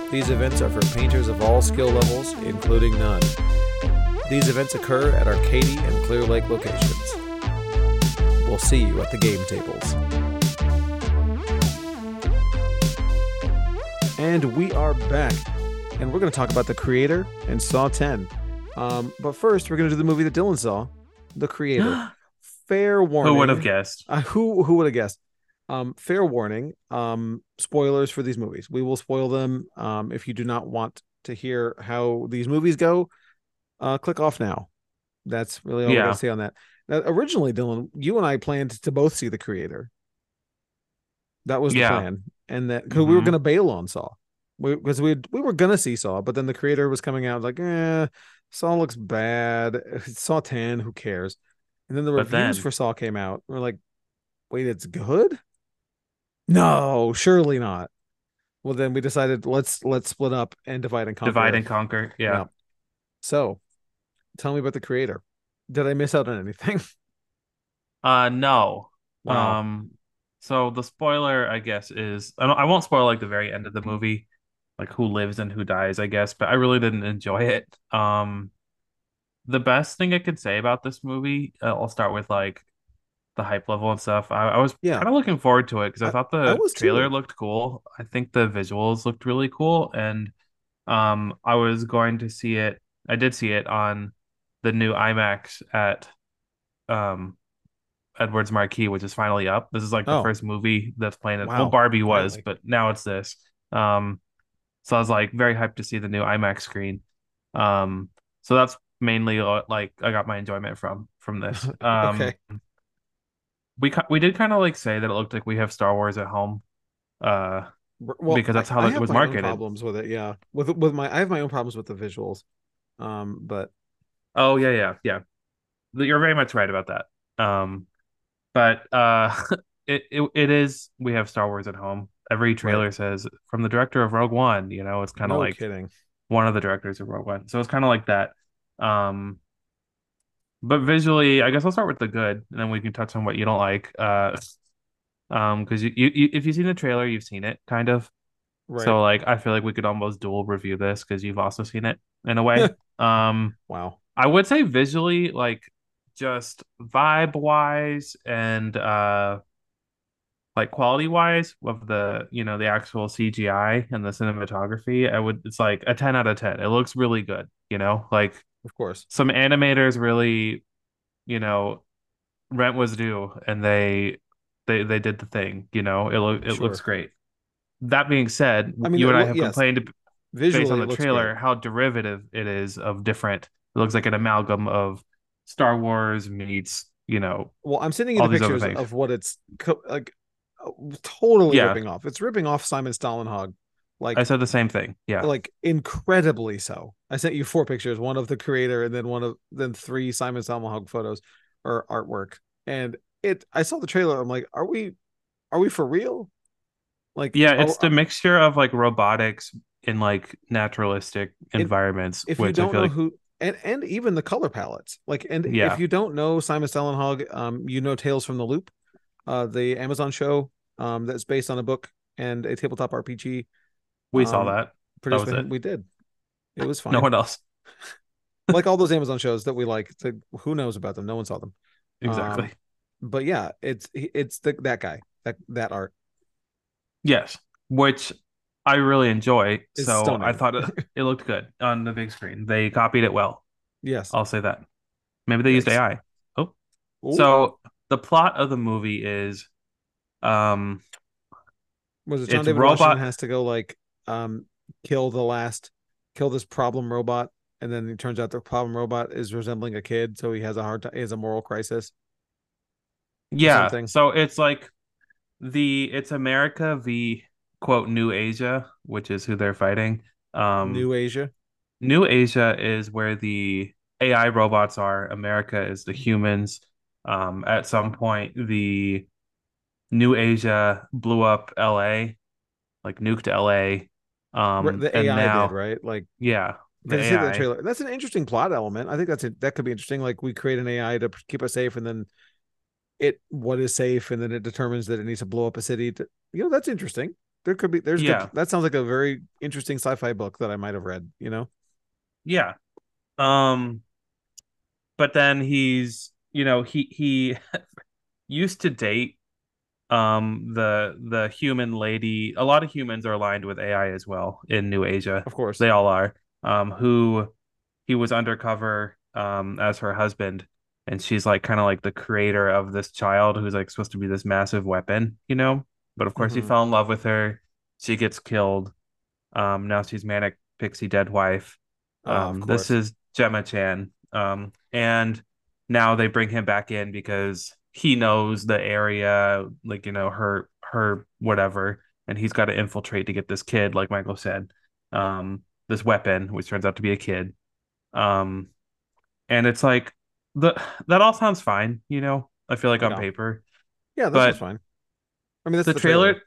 These events are for painters of all skill levels, including none. These events occur at Arcady and Clear Lake locations. We'll see you at the game tables. And we are back. And we're going to talk about The Creator and Saw 10. Um, but first, we're going to do the movie that Dylan saw, The Creator. Fair warning. Who would have guessed? Uh, who who would have guessed? Um, fair warning. Um, spoilers for these movies. We will spoil them. Um, if you do not want to hear how these movies go, uh, click off now. That's really all I Yeah. got to say on that. Now, originally, Dylan, you and I planned to both see the creator. That was the Yeah. plan, and that because we were Mhm. going to bail on Saw, because we we were going to see Saw, but then the creator was coming out like, eh, Saw looks bad. Saw ten, who cares? And then the But reviews then- for Saw came out. We're like, wait, it's good? No, surely not. Well, then we decided let's let's split up and divide and conquer. Divide and conquer. Yeah. Yeah. So, tell me about the creator. Did I miss out on anything? Uh no. Wow. Um so the spoiler, I guess, is I don't I won't spoil like the very end of the movie, like who lives and who dies, I guess, but I really didn't enjoy it. Um the best thing I could say about this movie, uh, I'll start with like the hype level and stuff. I, I was Yeah. kind of looking forward to it because I, I- thought the was trailer too. looked cool. I think the visuals looked really cool, and um, I was going to see it. I did see it on the new IMAX at um Edwards Marquee, which is finally up. This is like the Oh. first movie that's playing it. Wow. Well, Barbie was, Finally. but now it's this. Um, so I was like very hyped to see the new IMAX screen. Um, so that's mainly what, like I got my enjoyment from from this. Um, Okay. we we did kind of like say that it looked like we have Star Wars at home. Uh, Well, because that's how I it have was my own marketed. Problems with it, yeah. With with my, I have my own problems with the visuals. Um, but oh yeah, yeah, yeah. You're very much right about that. Um, but uh, it, it it is we have Star Wars at home. Every trailer says from the director of Rogue One. You know, it's kind of no like kidding. one of the directors of Rogue One. So it's kind of like that. Um, but visually, I guess I'll start with the good, and then we can touch on what you don't like. Uh, um, because you, you, you if you've seen the trailer, you've seen it kind of. Right. So like, I feel like we could almost dual review this because you've also seen it in a way. um, wow. I would say visually, like just vibe wise and uh, like quality wise of the you know the actual CGI and the cinematography, I would it's like a 10 out of 10. It looks really good, you know? Like Of course. some animators really, you know, rent was due and they they they did the thing, you know. It lo- it Sure. looks great. That being said, I mean, you and I have yes. complained Visually, based on the trailer great. how derivative it is of different. It looks like an amalgam of Star Wars meets, you know, Well, I'm sending you the pictures of what it's co- like uh, totally Yeah. ripping off. It's ripping off Simon Stålenhag, like I said the same thing. Yeah. like incredibly so. I sent you four pictures, one of the creator and then one of then three Simon Stålenhag photos or artwork. And it I saw the trailer, I'm like, are we are we for real? Like Yeah, are- it's the mixture of like robotics in like naturalistic environments, if you don't know like who and and even the color palettes like and Yeah. if you don't know Simon Stålenhag um you know tales from the loop uh the amazon show um that's based on a book and a tabletop rpg we saw um, that. produced was it. we did it was fine No one else. like all those amazon shows that we like to, who knows about them no one saw them Exactly. Um, but yeah it's it's the, that guy that that art yes. Which I really enjoy. It's so I thought it, it looked good on the big screen. They copied it well. yes I'll say that. Maybe they used Yes. AI. Ooh. So the plot of the movie is um was it john david robot- washington has to go like um kill the last kill this problem robot and then it turns out the problem robot is resembling a kid so he has a hard time he has a moral crisis yeah. So it's like the it's America v quote New Asia, which is who they're fighting. Um new asia New Asia is where the AI robots are. America is the humans. Um, at some point, the New Asia blew up LA, like nuked LA. Um, the and ai now, did right like yeah, the because see the trailer that's an interesting plot element i think that's a, that could be interesting like we create an ai to keep us safe and then it what is safe and then it determines that it needs to blow up a city to you know that's interesting there could be there's Yeah. good, that sounds like a very interesting sci-fi book that i might have read you know Yeah. Um, but then he's, you know, he he used to date um the the human lady. A lot of humans are aligned with AI as well in New Asia. of course They all are. Um, who he was undercover um as her husband, and she's like kind of like the creator of this child who's like supposed to be this massive weapon, you know. But of course, he Mhm. fell in love with her. She gets killed. Um, now she's manic pixie dead wife. Oh, Um, course. this is Gemma Chan. Um, and now they bring him back in because he knows the area, like you know, her her whatever, and he's got to infiltrate to get this kid, like Michael said, um, this weapon, which turns out to be a kid. Um, and it's like the that all sounds fine, you know. I feel like on paper, Yeah, that's fine. I mean, that's the, trailer,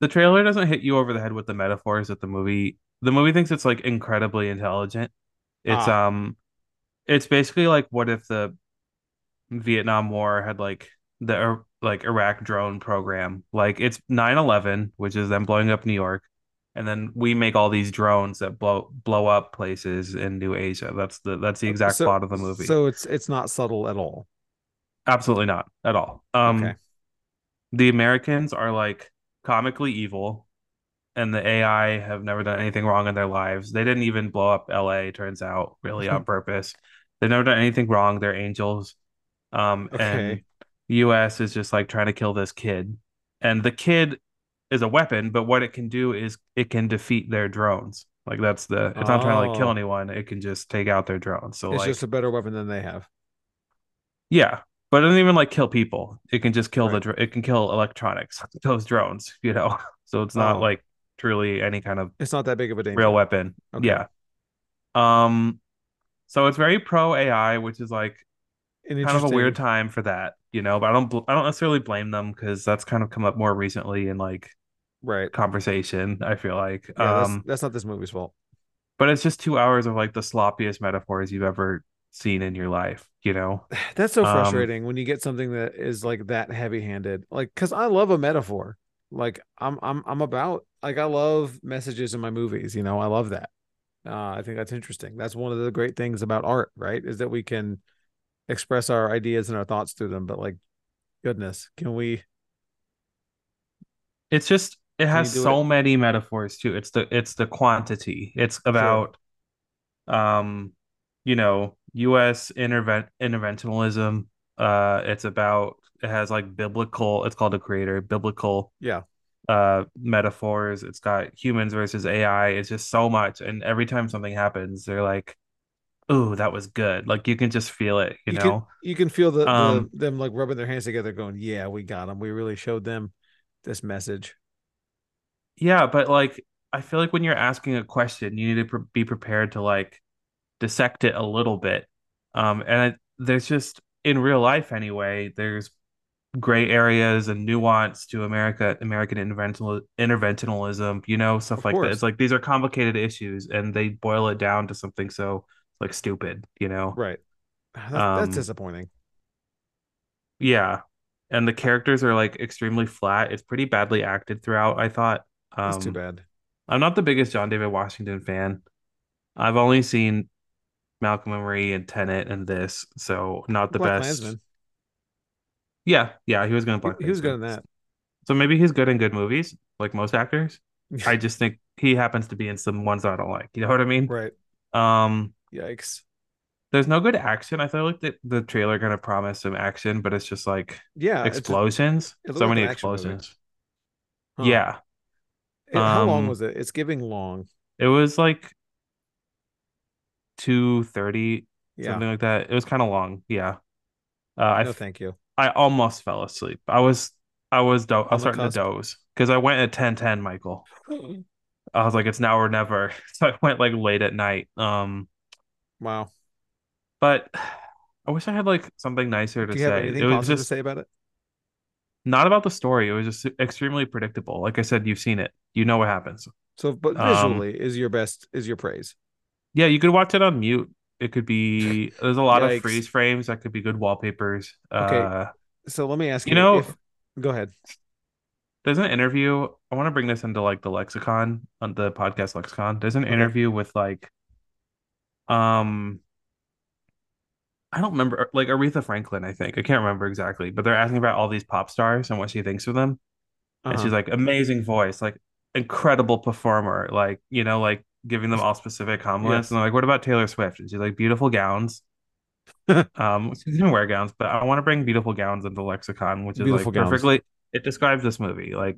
the trailer doesn't hit you over the head with the metaphors that the movie the movie thinks it's like incredibly intelligent. It's Ah. um it's basically like what if the Vietnam War had like the like Iraq drone program. Like it's 9/11, which is them blowing up New York, and then we make all these drones that blow blow up places in New Asia. That's the that's the exact So- plot of the movie. So it's it's not subtle at all. Absolutely not at all. Um, Okay. The Americans are like comically evil, and the AI have never done anything wrong in their lives. They didn't even blow up LA, turns out, really on purpose. They've never done anything wrong. They're angels. Um, and US is just like trying to kill this kid. And the kid is a weapon, but what it can do is it can defeat their drones. Like that's the it's not trying to like kill Oh. anyone, it can just take out their drones. So It's like just a better weapon than they have. yeah, but it doesn't even like kill people. It can just kill the Right. dr- it can kill electronics, those drones, you know. So it's not Oh. like truly any kind of It's not that big of a danger. real weapon. Okay. Yeah. Um so it's very pro AI, which is like An kind of a weird time for that, you know, but I don't bl- I don't necessarily blame them cuz that's kind of come up more recently in like Right. conversation, I feel like. Yeah, that's, um that's not this movie's fault. but it's just 2 hours of like the sloppiest metaphors you've ever seen in your life, you know. That's so Um, frustrating when you get something that is like that heavy-handed. Like, cause I love a metaphor. Like, I'm I'm I'm about like I love messages in my movies. You know, I love that. Uh, I think that's interesting. That's one of the great things about art, right? Is that we can express our ideas and our thoughts through them. But like, goodness, can we? It's just it has so it? many metaphors too. It's the it's the quantity. It's Sure. about um, you know, U.S. intervent interventionalism. Uh, it's about it has like biblical. It's called a creator biblical Yeah. uh metaphors. It's got humans versus AI. It's just so much, and every time something happens, they're like, "Ooh, that was good." Like you can just feel it, you You can know. you can feel the the Um, them like rubbing their hands together, going, "Yeah, we got them. We really showed them this message." yeah, but like I feel like when you're asking a question, you need to pre be prepared to like dissect it a little bit. Um, and I, there's just in real life anyway, there's gray areas and nuance to America, American interventional interventionalism, you know, stuff Of like that. It's like these are complicated issues and they boil it down to something so like stupid, you know. Right. That's that's Um, disappointing. yeah. And the characters are like extremely flat. It's pretty badly acted throughout, I thought. That's too Um, bad. I'm not the biggest John David Washington fan. I've only seen Malcolm and Marie and Tenet and this, so not the Black best. Klansman. Yeah, yeah, he was going to He, Black he was good in that. So maybe he's good in good movies, like most actors. I just think he happens to be in some ones I don't like. You know what I mean? right. Um, Yikes. there's no good action. I feel like the, the trailer gonna promise some action, but it's just like Yeah, it's a, explosions. So like many an action movie. explosions. Huh. Yeah. It, how long Um, was it? It's giving long. it was like 230, Yeah. something like that. It was kind of long. Yeah. Uh, I No, thank you. I almost fell asleep. I was I was do- I was starting to doze because I went at 10:10, Michael. I was like, it's now or never. So I went like late at night. Um, Wow. but I wish I had like something nicer to Do you have say. It anything was positive to say about it? not about the story. It was just extremely predictable. Like I said, you've seen it. You know what happens. So, but Um, visually is your best is your praise. Yeah, you could watch it on mute. It could be there's a lot of freeze frames that could be good wallpapers. Okay. Uh, So let me ask you you know, if go ahead. there's an interview. I want to bring this into like the lexicon on the podcast lexicon. There's an Okay. interview with like um I don't remember like Aretha Franklin, I think. I can't remember exactly, but they're asking about all these pop stars and what she thinks of them. And Uh-huh. she's like, amazing voice, like incredible performer, like, you know, like giving them all specific compliments. Yes. And I'm like, what about Taylor Swift? And she's like, beautiful gowns. Um, she didn't wear gowns, but I want to bring beautiful gowns into lexicon, which is Beautiful like gowns. perfectly it describes this movie. Like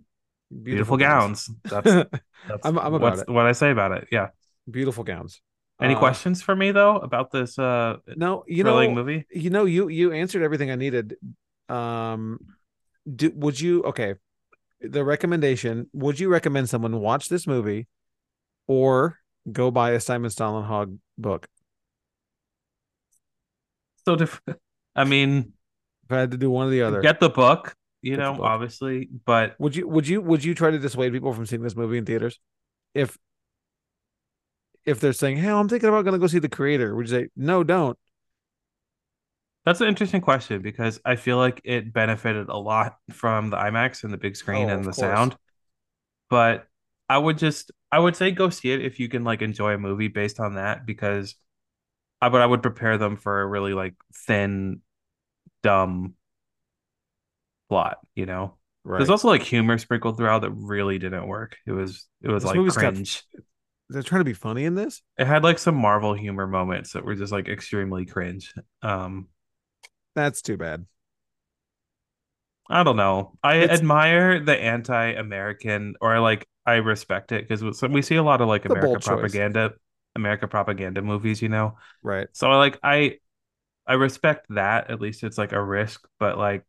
beautiful, gowns. gowns. That's that's I'm I'm about what's it. what I say about it. Yeah. Beautiful gowns. Any Uh, questions for me though about this uh no, you thrilling know, movie? you know, you you answered everything I needed. Um, do would you okay? The recommendation: Would you recommend someone watch this movie, or go buy a Simon Stålenhag book? So different. I mean, If I had to do one or the other, get the book, you Get know, book. obviously, but would you would you would you try to dissuade people from seeing this movie in theaters? If if they're saying, "Hey, I'm thinking about going to go see the creator," would you say, "No, don't"? that's an interesting question because I feel like it benefited a lot from the IMAX and the big screen Oh, and the course. sound. But I would just I would say go see it if you can like enjoy a movie based on that because I but I would prepare them for a really like thin, dumb plot, you know. There's also like humor sprinkled throughout that really didn't work. It was it was This like movie's got- cringe. They're trying to be funny in this. It had like some Marvel humor moments that were just like extremely cringe. Um That's too bad. I don't know. I It's- admire the anti-American, or like I respect it because we see a lot of like bold America choice. propaganda, America propaganda movies, you know. Right. So I like I I respect that. At least it's like a risk, but like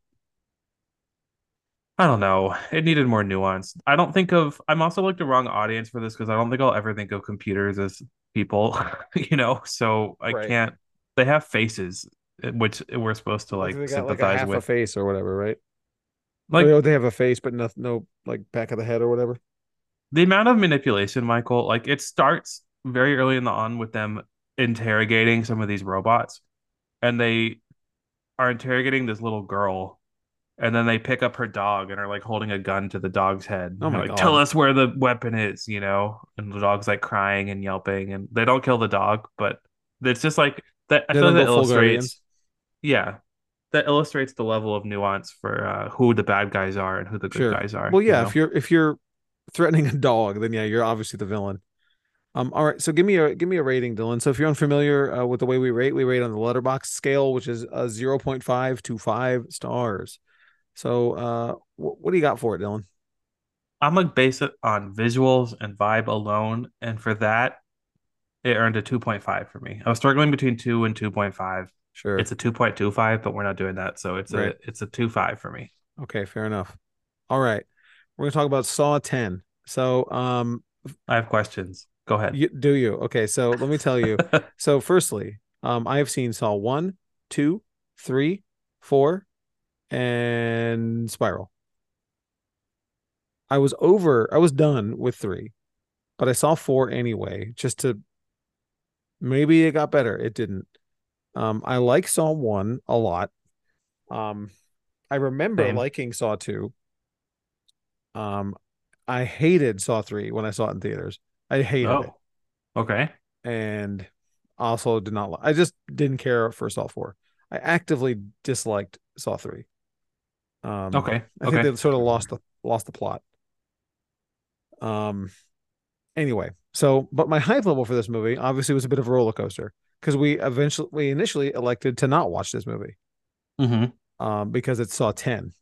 I don't know. It needed more nuance. I don't think of. I'm also like the wrong audience for this because I don't think I'll ever think of computers as people, you know. So I Right. can't. They have faces, eh, which we're supposed to like got like a sympathize a with. face or whatever, right? Like oh, they have a face, but no, no, like back of the head or whatever. The amount of manipulation, Michael, like it starts very early in the on with them interrogating some of these robots, and they are interrogating this little girl, and then they pick up her dog and are like holding a gun to the dog's head. Oh my like, God. tell us where the weapon is, you know? And the dog's like crying and yelping, and they don't kill the dog, but it's just like that. I They feel that illustrates, yeah. that illustrates the level of nuance for uh, who the bad guys are and who the good Sure. guys are. Well, you yeah, know? if you're if you're threatening a dog, then yeah, you're obviously the villain. Um, all right, so give me a give me a rating, Dylan. So if you're unfamiliar uh, with the way we rate, we rate on the Letterboxd scale, which is a 0.5 to five stars. So uh, wh- what do you got for it, Dylan? I'm gonna base it on visuals and vibe alone, and for that, it earned a 2.5 for me. I was struggling between two and 2.5. Sure. It's a 2.25, but we're not doing that, so it's Right. a it's a 2.5 for me. okay, fair enough. All right, we're gonna talk about Saw 10. So um, I have questions. Go ahead. you, do you? Okay, so let me tell you. So, firstly, um, I have seen Saw one, two, three, four, and Spiral. I was over, I was done with three, but I saw four anyway, just to maybe it got better. It didn't. Um, I like Saw one a lot. Um, I remember Same. liking Saw two. Um, I hated Saw three when I saw it in theaters. I hated it oh, okay. and also did not. I just didn't care for Saw four. I actively disliked Saw three. Um, Okay. I okay. think they sort of lost the lost the plot. Um. Anyway, so but my hype level for this movie obviously was a bit of a roller coaster because we eventually we initially elected to not watch this movie hmm um because it saw 10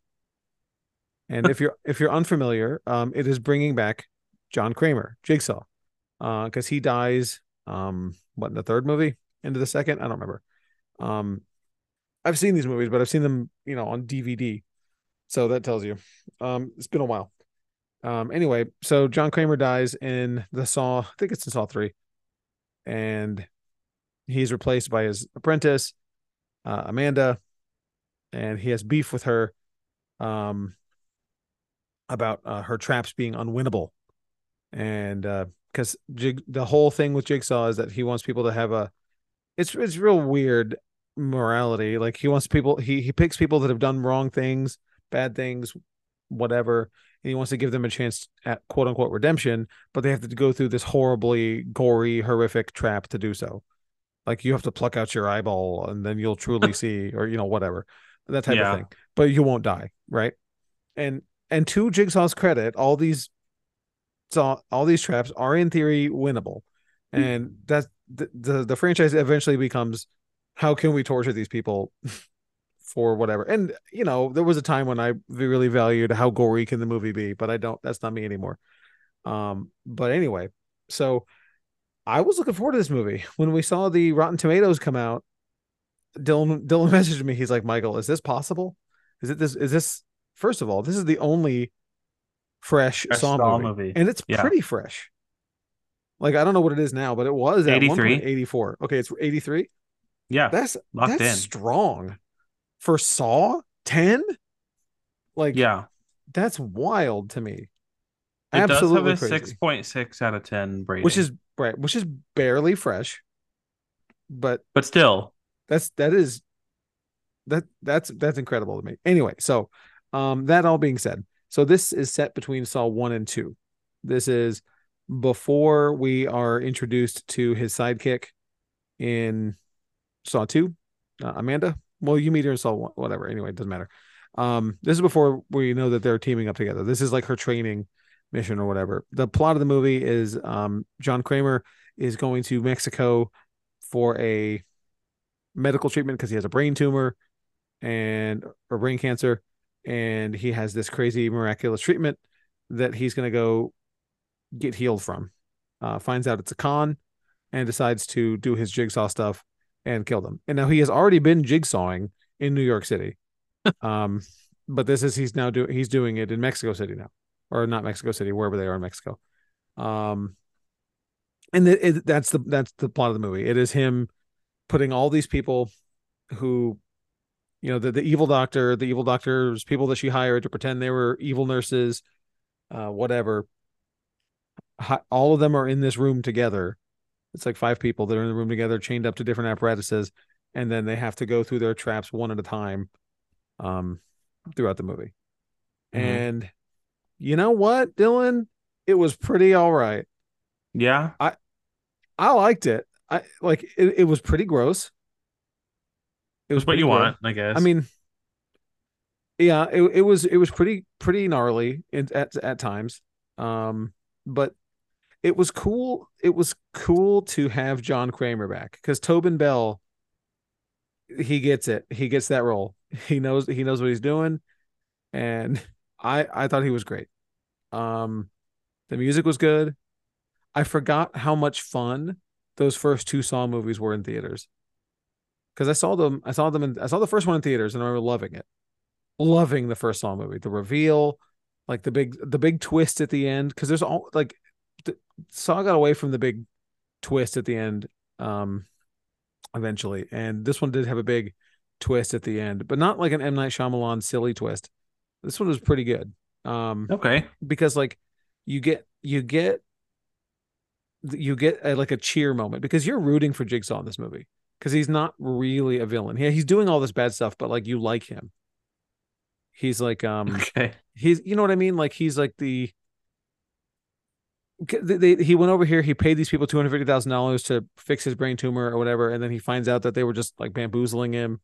and if you're if you're unfamiliar um it is bringing back john kramer jigsaw uh because he dies um what in the third movie? Into the second? I don't remember. Um i've seen these movies but i've seen them you know on dvd so that tells you. Um it's been a while. Um anyway so john kramer dies in the saw i think it's in saw 3 and he's replaced by his apprentice uh, amanda. And he has beef with her um about uh, her traps being unwinnable. And uh because Jig- the whole thing with jigsaw is that he wants people to have a it's it's real weird morality. Like he wants people he he picks people that have done wrong things bad things whatever and he wants to give them a chance at quote unquote redemption but they have to go through this horribly gory horrific trap to do so. Like you have to pluck out your eyeball and then you'll truly see or you know whatever that type Yeah. of thing. But you won't die right? And and to jigsaw's credit all these so all these traps are in theory winnable. And that's the, the the franchise eventually becomes how can we torture these people for whatever? And you know there was a time when i really valued how gory can the movie be but i don't that's not me anymore. Um but anyway so i was looking forward to this movie. When we saw the rotten tomatoes come out dylan dylan messaged me. He's like michael is this possible? Is it this is this first of all this is the only fresh, Fresh saw, Saw movie. movie. and it's Yeah. pretty fresh like i don't know what it is now but it was at 83. 84 okay it's 83 Yeah. that's that's in. strong for Saw 10. Like yeah. that's wild to me. It Absolutely does have a 6.6 out of 10 rating. Which is right, which is barely fresh, but but still, that's that is that that's that's incredible to me. Anyway, so um that all being said, so this is set between Saw 1 and 2. This is before we are introduced to his sidekick in Saw 2, uh, Amanda. Well, you meet her in Saw 1, whatever. Anyway, it doesn't matter. Um this is before we know that they're teaming up together. This is like her training mission or whatever. The plot of the movie is um John Kramer is going to Mexico for a medical treatment because he has a brain tumor and or brain cancer and he has this crazy miraculous treatment that he's going to go get healed from. Uh, finds out it's a con and decides to do his jigsaw stuff and kill them and now he has already been jigsawing in new york city. Um but this is he's now doing he's doing it in mexico city now or not mexico city wherever they are in mexico. Um and it, it, that's the that's the plot of the movie. It is him putting all these people who you know the, the evil doctor the evil doctors people that she hired to pretend they were evil nurses uh whatever. Hi- all of them are in this room together. It's like five people that are in the room together chained up to different apparatuses and then they have to go through their traps one at a time um throughout the movie. Mhm. and you know what dylan? It was pretty all right. Yeah. I i liked it. I like it, it was pretty gross it was what you want, I guess. I mean, yeah, it, it was it was pretty pretty gnarly in, at at times. Um, but it was cool. It was cool to have John Kramer back because Tobin Bell, he gets it. He gets that role. He knows he knows what he's doing, and I I thought he was great. Um, the music was good. I forgot how much fun those first two Saw movies were in theaters because I saw them. I saw them in. I saw the first one in theaters, and I remember loving it, loving the first Saw movie. The reveal, like the big the big twist at the end, because there's all like the, Saw got away from the big twist at the end, um, eventually, and this one did have a big twist at the end, but not like an M Night Shyamalan silly twist. This one was pretty good. Um, Okay. because like you get you get you get a, like a cheer moment because you're rooting for Jigsaw in this movie because he's not really a villain. Yeah, he's doing all this bad stuff, but like you like him. He's like um Okay. he's you know what I mean? Like he's like the they, they, he went over here. He paid these people two hundred fifty thousand dollars to fix his brain tumor or whatever, and then he finds out that they were just like bamboozling him,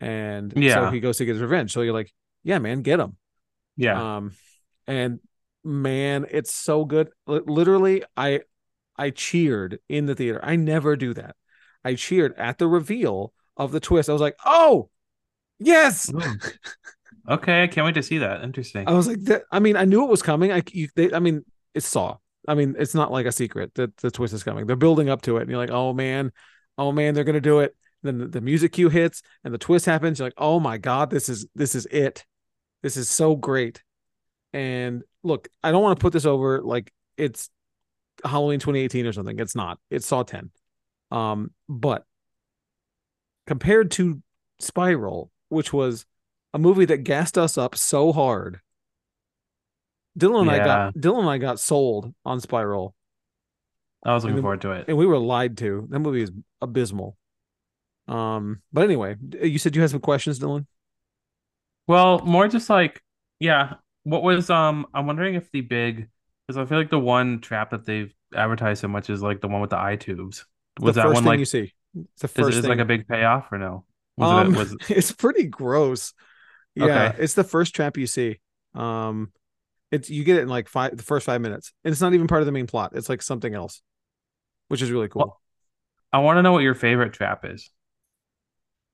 and so Yeah. he goes to get his revenge. So you're like, yeah, man, get him. Yeah. Um, and man, it's so good. Li- Literally, I I cheered in the theater. I never do that. I cheered at the reveal of the twist. I was like, oh, yes. Okay. I can't wait to see that. Interesting. I was like, that, I mean, I knew it was coming. I you, they, I mean, it's Saw. I mean, it's not like a secret that the twist is coming. They're building up to it, and you're like, oh man, oh man, they're gonna do it. Then the, the music cue hits and the twist happens. You're like, oh my god, this is this is it. This is so great. And look, I don't want to put this over like it's Halloween 2018 or something. It's not. It's Saw 10. Um, but compared to Spiral, which was a movie that gassed us up so hard, Dylan and I got Dylan and I got sold on Spiral, I was looking and forward to it. and we were lied to. That movie is abysmal. Um, but anyway, you said you had some questions, Dylan. Well, more just like, yeah. What was um? I'm wondering if the big, because I feel like the one trap that they've advertised so much is like the one with the eye tubes. Was the that first one thing like you see? It's the is, first is like a big payoff or no? Was um, it was it's pretty gross. Yeah, Okay. it's the first trap you see. Um, it's you get it in like five the first five minutes, and it's not even part of the main plot. It's like something else, which is really cool. Well- I want to know what your favorite trap is.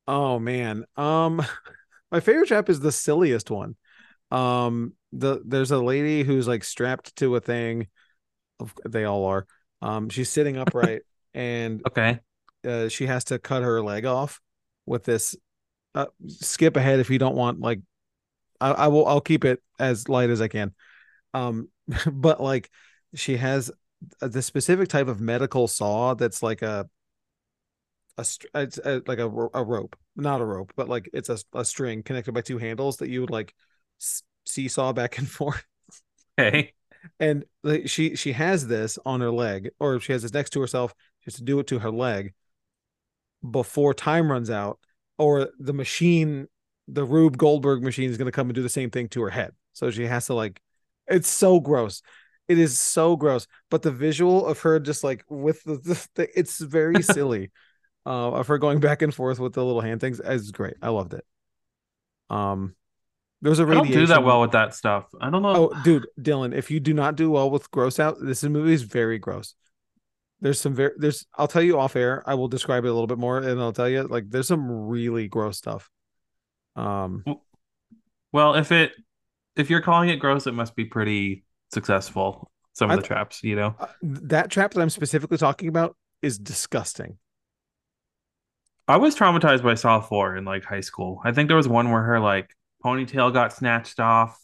Oh man. Um my favorite trap is the silliest one. Um the there's a lady who's like strapped to a thing. Of- They all are. Um she's sitting upright and Okay. uh, she has to cut her leg off with this uh, skip ahead if you don't want like I, I will I'll keep it as light as I can. Um but like she has the specific type of medical saw that's like a a, it's a, like a, a rope, not a rope, but like it's a, a string connected by two handles that you would like s- seesaw back and forth. Okay. And like, she she has this on her leg, or she has this next to herself. She has to do it to her leg before time runs out, or the machine, the Rube Goldberg machine, is going to come and do the same thing to her head. So she has to like, it's so gross. It is so gross. But the visual of her just like with the, the, the it's very silly. Uh, of her going back and forth with the little hand things is great. I loved it. Um, there was a I don't do that well with that stuff. I don't know. Oh, dude, Dylan, if you do not do well with gross out, this movie is very gross. There's some very there's I'll tell you off air. I will describe it a little bit more and I'll tell you like there's some really gross stuff. Um Well, if it if you're calling it gross, it must be pretty successful. Some of I- the traps, you know. uh, that trap that I'm specifically talking about is disgusting. I was traumatized by Saw 4 in like high school. I think there was one where her like ponytail got snatched off.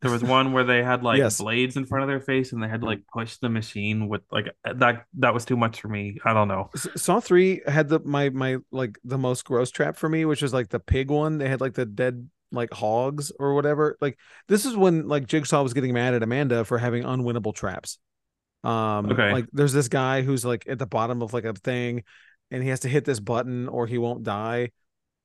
There was one where they had like Yes. blades in front of their face and they had to like push the machine with like that that was too much for me. I don't know. Saw 3 had the my my like the most gross trap for me, which was like the pig one. They had like the dead like hogs or whatever. Like this is when like Jigsaw was getting mad at Amanda for having unwinnable traps. Um Okay. like there's this guy who's like at the bottom of like a thing and he has to hit this button or he won't die.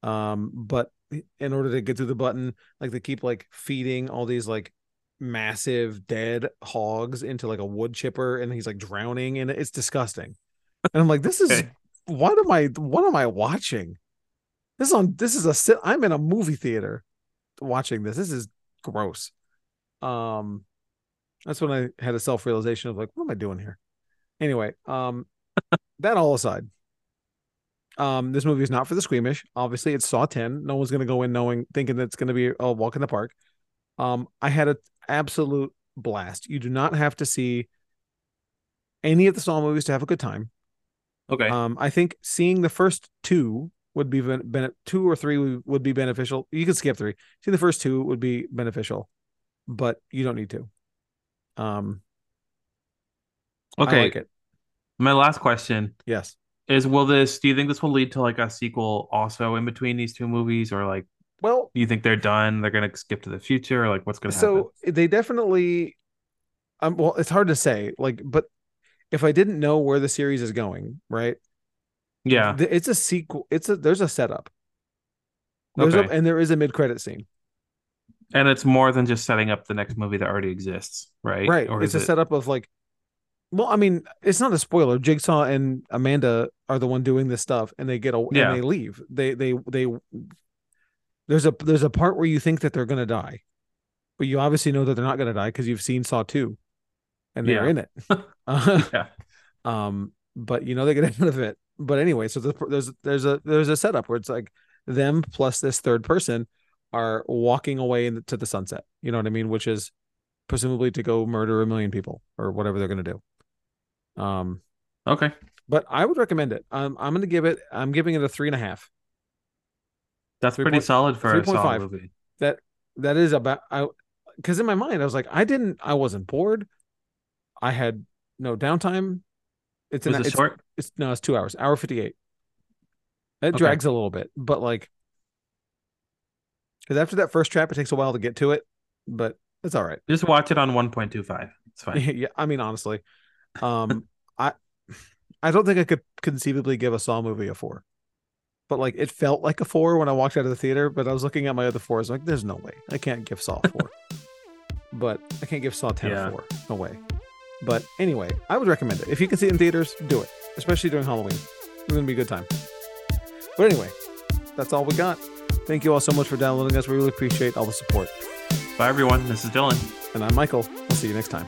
Um but in order to get through the button, like they keep like feeding all these like massive dead hogs into like a wood chipper and he's like drowning and it's disgusting. And I'm like this is Okay. what am I what am I watching? This is on this is a sit I'm in a movie theater. watching this. This is gross. Um, that's when I had a self realization of like, what am I doing here? Anyway, um, that all aside, um, this movie is not for the squeamish. Obviously, it's Saw 10. No one's gonna go in knowing thinking that it's gonna be a walk in the park. Um, I had an absolute blast. You do not have to see any of the Saw movies to have a good time. Okay. Um, I think seeing the first two would be ben- ben- two or three would, would be beneficial. You could skip three. See the first two would be beneficial, but you don't need to. Um, I okay. like it. My last question Yes. Is will this do you think this will lead to like a sequel also in between these two movies or like Well, do you think they're done? They're gonna skip to the future or like what's gonna happen? so they definitely um well it's hard to say like but if i didn't know where the series is going right Yeah. it's a sequel it's a there's a setup there's a, Okay. and there is a mid-credit scene And it's more than just setting up the next movie that already exists, right? right Or it's a it- setup of like well i mean it's not a spoiler jigsaw and amanda are the one doing this stuff and they get a Yeah. and they leave they they they there's a there's a part where you think that they're gonna die but you obviously know that they're not gonna die because you've seen saw 2 and they're Yeah. in it Uh, Yeah. um but you know they get out of it but anyway so the, there's there's a there's a setup where it's like them plus this third person are walking away in, to the sunset you know what i mean which is presumably to go murder a million people or whatever they're going to do um Okay. but i would recommend it um, i'm going to give it i'm giving it a three and a half That's Three pretty point- solid for a Saw 3.5. movie. that that is about i because in my mind i was like i didn't i wasn't bored i had no downtime it's an it it's, short? it's no it's two hours hour 58 it Okay. drags a little bit but like because after that first trap it takes a while to get to it but it's all right Just watch it on 1.25. It's fine. yeah i mean honestly um i i don't think i could conceivably give a saw movie a four. But like it felt like a four when i walked out of the theater but i was looking at my other fours like there's no way. I can't give saw a four. But i can't give saw 10 Yeah. a four. No way. But anyway i would recommend it. If you can see it in theaters do it. Especially during halloween. It's gonna be a good time. But anyway that's all we got. Thank you all so much for downloading us. We really appreciate all the support. Bye everyone. This is Dylan. and i'm michael. We'll see you next time